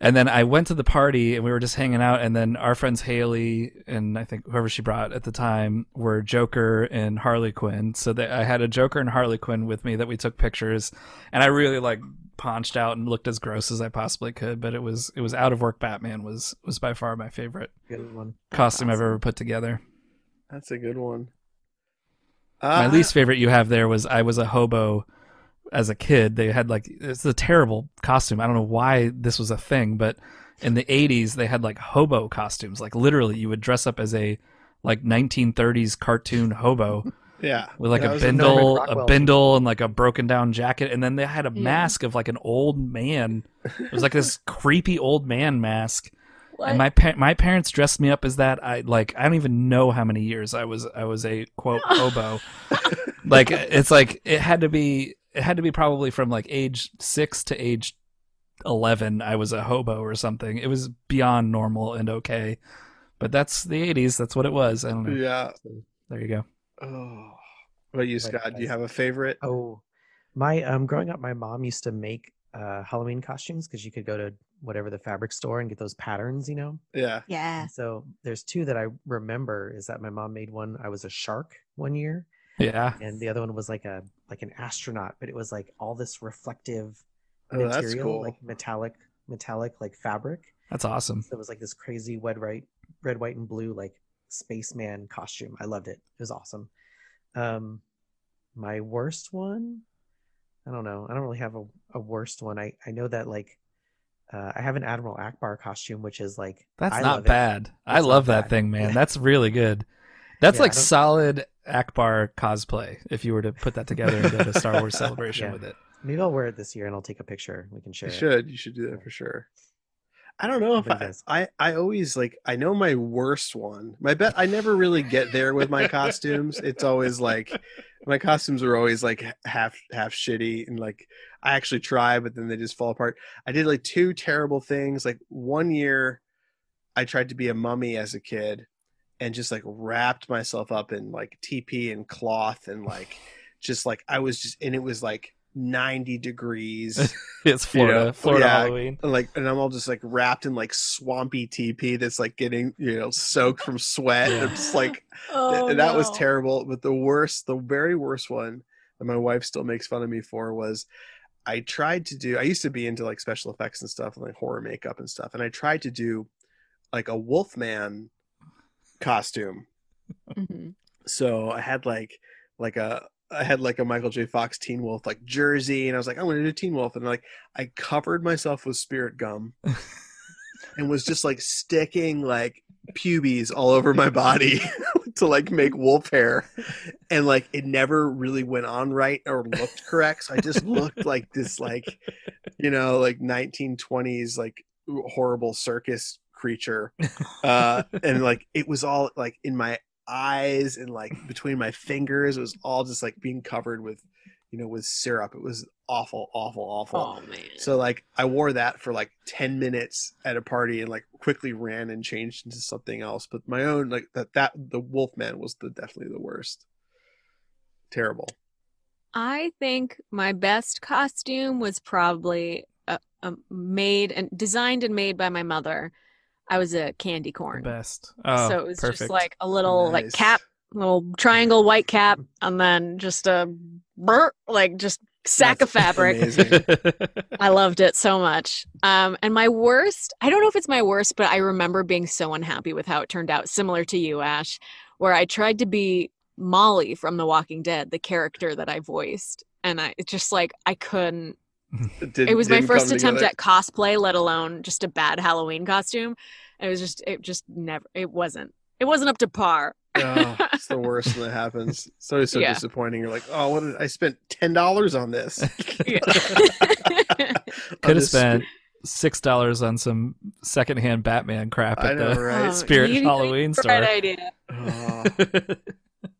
and then I went to the party and we were just hanging out and then our friends Haley and I think whoever she brought at the time were Joker and Harley Quinn. So that I had a Joker and Harley Quinn with me that we took pictures and I really like paunched out and looked as gross as I possibly could, but it was it was out of work Batman was was by far my favorite costume I've ever put together. That's a good one. My Uh, least favorite you have there was I was a hobo as a kid. They had like it's a terrible costume. I don't know why this was a thing, but in the 80s they had like hobo costumes. Like literally you would dress up as a like 1930s cartoon hobo yeah, with like That a bindle, a bindle and like a broken down jacket and then they had a Yeah. mask of like an old man. It was like this creepy old man mask. What? And my pa- my parents dressed me up as that. I like I don't even know how many years I was I was a quote hobo. like it's like it had to be it had to be probably from like age six to age eleven. I was a hobo or something. It was beyond normal and okay. But that's the eighties. That's what it was. I don't know. yeah. There you go. Oh, what about you, Like, Scott? Do you have a favorite? Oh, my um, growing up, my mom used to make uh Halloween costumes because you could go to whatever the fabric store and get those patterns, you know. Yeah, yeah. And so there's two that I remember is that my mom made one. I was a shark one year, Yeah. and the other one was like a like an astronaut, but it was like all this reflective oh, that's material, cool. like metallic, metallic like fabric. That's awesome. So it was like this crazy red, white, red, white, and blue like spaceman costume. I loved it. It was awesome. Um, my worst one, I don't know. I don't really have a, a worst one. I I know that like uh, I have an Admiral Ackbar costume, which is like That's I not love it. bad. I love that bad. thing, man. That's really good. That's Yeah, like solid Ackbar cosplay. If you were to put that together and go to Star Wars Celebration Yeah. with it. Maybe I'll wear it this year and I'll take a picture. We can share You it. should. You should do that for sure. I don't know if I, I I always like I know my worst one. My bet I never really get there with my costumes. It's always like my costumes are always like half half shitty and like I actually try but then they just fall apart. I did like two terrible things. Like one year I tried to be a mummy as a kid and just like wrapped myself up in like TP and cloth and like just like I was just and it was like 90 degrees It's You know, Florida, Florida yeah. Halloween. and, like and I'm all just like wrapped in like swampy TP that's like getting you know soaked from sweat. And I'm just like Oh, th- that was terrible. But the worst, the very worst one that my wife still makes fun of me for was I tried to do. I used to be into like special effects and stuff, and like horror makeup and stuff, and I tried to do like a Wolfman costume. Mhm. So I had like like a I had like a Michael J. Fox Teen Wolf like jersey, and I was like, I'm gonna do Teen Wolf, and like I covered myself with spirit gum, and was just like sticking like pubes all over my body to like make wolf hair, and like it never really went on right or looked correct. So I just looked like this like you know like 1920s like horrible circus creature, uh, and like it was all like in my eyes and like between my fingers. It was all just like being covered with, you know, with syrup. It was awful, awful, awful. Oh man. So like I wore that for like 10 minutes at a party and like quickly ran and changed into something else. But my own like that that the Wolfman was the definitely the worst. Terrible. I think my best costume was probably uh uh made and designed and made by my mother. I was a candy The corn. best. Oh, so it was perfect. just like a little like cap, little triangle white cap, and then just a brr, like just sack of fabric. I loved it so much. Um, and my worst, I don't know if it's my worst, but I remember being so unhappy with how it turned out, similar to you, Ash, where I tried to be Molly from The Walking Dead, the character that I voiced. And I it's just like I couldn't. Did- It was my didn't first attempt together. at cosplay, let alone just a bad Halloween costume. It was just, it just never, it wasn't, it wasn't up to par. oh, it's the worst when that happens. It's always so Yeah. disappointing. You're like, oh, what did I spent ten dollars on this? Could have spent six dollars on some secondhand Batman crap at know, the right? Oh, Spirit you- Halloween right store. idea. Oh.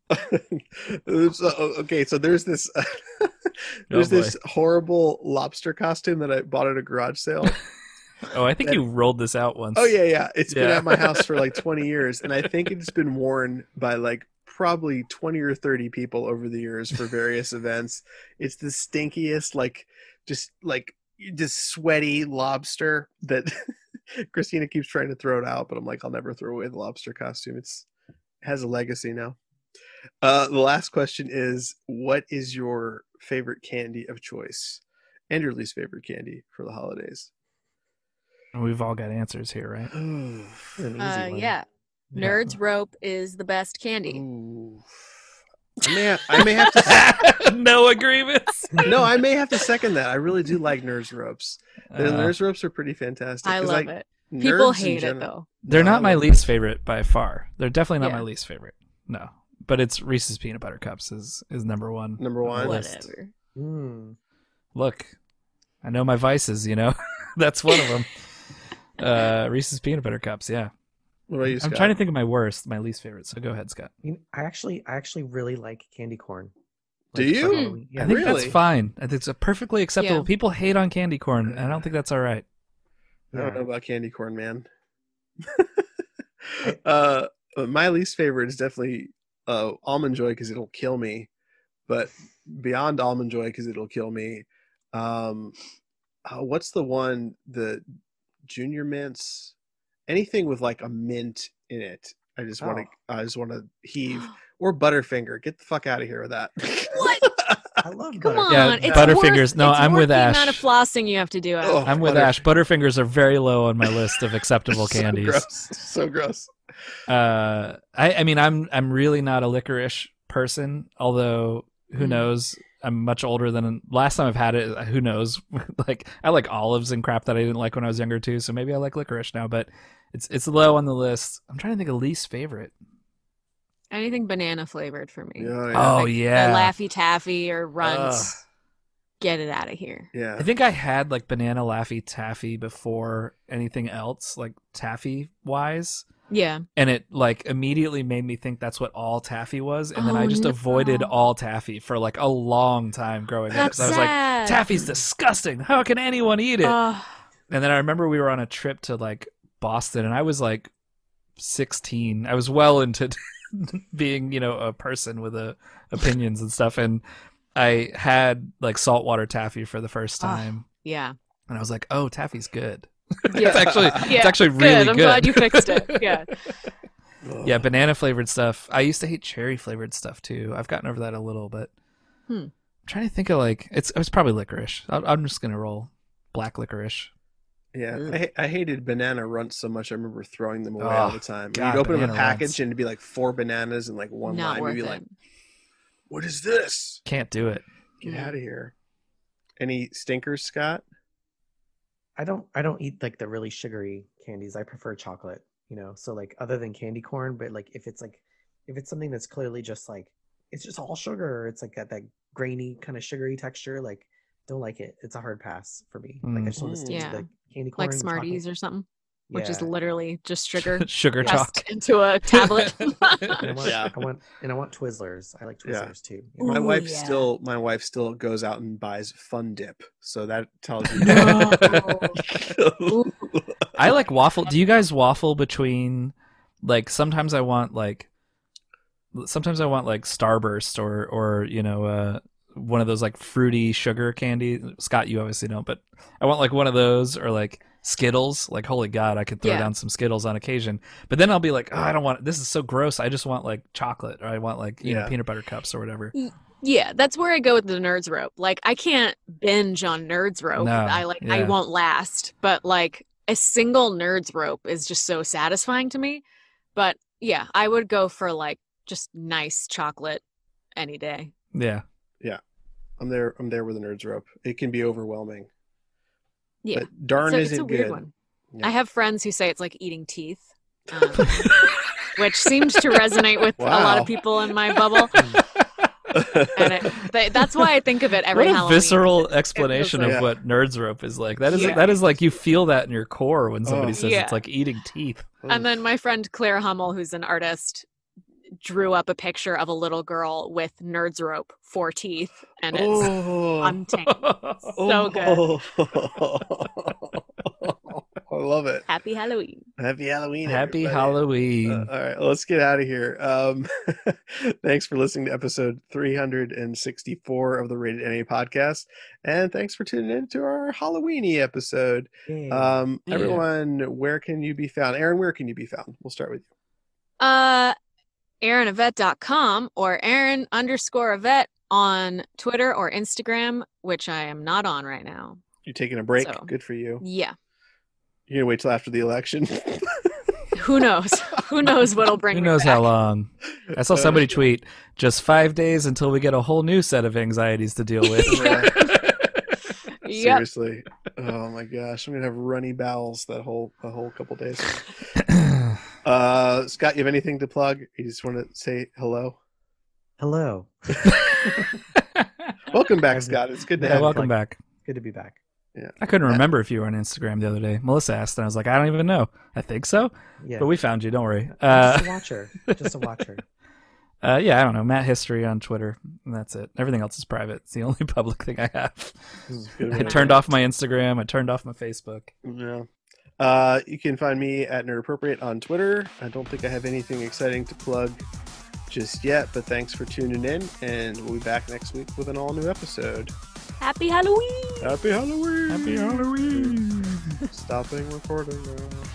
so, uh, oh, okay, so there's this there's oh, boy. this horrible lobster costume that I bought at a garage sale. oh, I think you rolled this out once. Oh yeah, yeah. It's been at my house for like 20 years, and I think it's been worn by like probably 20 or 30 people over the years for various events. It's the stinkiest, like just like just sweaty lobster that Christina keeps trying to throw it out, but I'm like, I'll never throw away the lobster costume. It's has a legacy now. Uh, the last question is, what is your favorite candy of choice, and your least favorite candy for the holidays? We've all got answers here, right? Uh, one. yeah. Nerds rope is the best candy. Ooh. I may, have, I may have to. no agreements. no, I may have to second that. I really do like Nerds ropes. The Uh, Nerds ropes are pretty fantastic. I 'cause, love like, it. People nerds in hate it though. they're No, not my least favorite by far. They're definitely not Yeah. my least favorite. No, but it's Reese's peanut butter cups is is number one. Number one. Whatever. Mm. Look, I know my vices. You know, that's one of them. Uh, Reese's peanut butter cups. Yeah, What about you, I'm trying to think of my worst, my least favorite. So go ahead, Scott. You know, I actually, I actually really like candy corn. Do Like, for you? Yeah. I think Really? that's fine. I think it's a perfectly acceptable. Yeah. People hate on candy corn, and I don't think that's all right. I don't know about candy corn, man. uh, my least favorite is definitely uh, almond joy because it'll kill me. But beyond almond joy because it'll kill me, um, uh, what's the one the junior mints? Anything with like a mint in it, I just want to. Oh. I just want to heave or Butterfinger. Get the fuck out of here with that. What? I love Come butter- on, Yeah, it's Butterfingers- Worth, no, it's I'm worth with the Ash. amount of flossing you have to do. Ash. Oh, I'm with butter- Ash. Butterfingers are very low on my list of acceptable So candies. gross. So gross. Uh I, I mean i'm i'm really not a licorice person although who Mm. knows i'm much older than last time i've had it who knows like i like olives and crap that i didn't like when i was younger too so maybe i like licorice now but it's it's low on the list i'm trying to think of least favorite Anything banana flavored for me. Yeah, yeah. oh Like yeah The Laffy Taffy or Runts. Ugh. Get it out of here. yeah. i think i had like banana laffy taffy before anything else like taffy wise Yeah. and it like immediately made me think that's what all taffy was. And then i Oh, just no. avoided all taffy for like a long time growing up. That's 'cause i was like taffy's disgusting. How can anyone eat it? Ugh. and then i remember we were on a trip to like boston and i was like 16 i was well into being you know a person with a opinions and stuff. And i had like saltwater taffy for the first time. Yeah. and i was like oh taffy's good Yeah. it's actually Yeah. it's actually really Good. I'm good glad you fixed it. Yeah. yeah banana flavored stuff i used to hate cherry flavored stuff too i've gotten over that a little but Hmm. trying to think of like it's it's probably licorice. I, I'm just gonna roll black licorice. Yeah, Ugh. I, I hated banana runts so much. I remember throwing them away all Oh, the time. God, You'd open up a package runts. and it'd be like four bananas and like one Not lime. worth You'd be it. like, "What is this? Can't do it. Get Mm. out of here!" Any stinkers, Scott? I don't I don't eat like the really sugary candies. I prefer chocolate, you know. So like other than candy corn, but like if it's like if it's something that's clearly just like it's just all sugar, or it's like got that grainy kind of sugary texture, like don't like it. It's a hard pass for me. Like I just want to stick Mm. to the candy corn, like Smarties or something, which is literally just sugar Sugar pressed chalk. into a tablet. And I want, Yeah. I want and I want Twizzlers. I like Yeah. Twizzlers too. My Ooh, wife yeah. still my wife still goes out and buys Fun Dip, so that tells you. Ooh. I like waffle. Do you guys waffle between like sometimes I want like sometimes I want like Starburst or or you know uh one of those like fruity sugar candy. Scott, you obviously don't, but I want like one of those or like Skittles. Like holy god, I could throw Yeah. down some Skittles on occasion. But then I'll be like, oh, I don't want this is so gross. I just want like chocolate or I want like you know peanut butter cups or whatever. Yeah, that's where I go with the nerds rope. Like I can't binge on nerds rope. No, I like I won't last. But like a single nerds rope is just so satisfying to me. But yeah, I would go for like just nice chocolate any day. Yeah. Yeah. I'm there. I'm there with the nerds rope. It can be overwhelming. Yeah. But darn, so is it's a weird good? one. Yeah. I have friends who say it's like eating teeth. Um, which seems to resonate with a lot of people in my bubble. And it, that's why I think of it every what a Halloween. visceral explanation like- of what nerds rope is like. That is Yeah. that is like you feel that in your core when somebody Oh. says Yeah. it's like eating teeth. And then my friend Claire Hummel, who's an artist, drew up a picture of a little girl with nerds rope for teeth, and it's oh, untamed. So good. I love it. Happy Halloween. Happy Halloween. Happy everybody. Halloween. Uh, all right, let's get out of here. Um, thanks for listening to episode 364 of the Rated NA podcast. And thanks for tuning in to our Halloweeny episode. Yay. Um, Yeah. everyone, where can you be found? Erin, where can you be found? We'll start with you. Uh, ErinYvette.com or Erin underscore Yvette on Twitter or Instagram, which I am not on right now. You're taking a break? So- Good for you. Yeah. You're gonna wait till after the election. Who knows? Who knows what'll bring Who me knows back. how long? I saw somebody tweet just five days until we get a whole new set of anxieties to deal with. Yep. Seriously. Oh my gosh, I'm gonna have runny bowels that whole a whole couple days. Uh, Scott, you have anything to plug? You just want to say hello? Hello. Welcome back, Scott. It's good to yeah, have welcome you. Welcome back. Good to be back. Yeah. I couldn't Uh, remember if you were on Instagram the other day. Melissa asked, and I was like, I don't even know. I think so, Yeah. but we found you. Don't worry. I'm Uh, just a watcher. Just a watcher. uh, yeah, I don't know. Matt History on Twitter. And that's it. Everything else is private. It's the only public thing I have. I turned off my Instagram. I turned off my Facebook. Yeah. Uh, you can find me at Nerd Appropriate on Twitter. I don't think I have anything exciting to plug just yet, but thanks for tuning in, and we'll be back next week with an all new episode. Happy Halloween! Happy Halloween! Happy Halloween! Stopping recording now.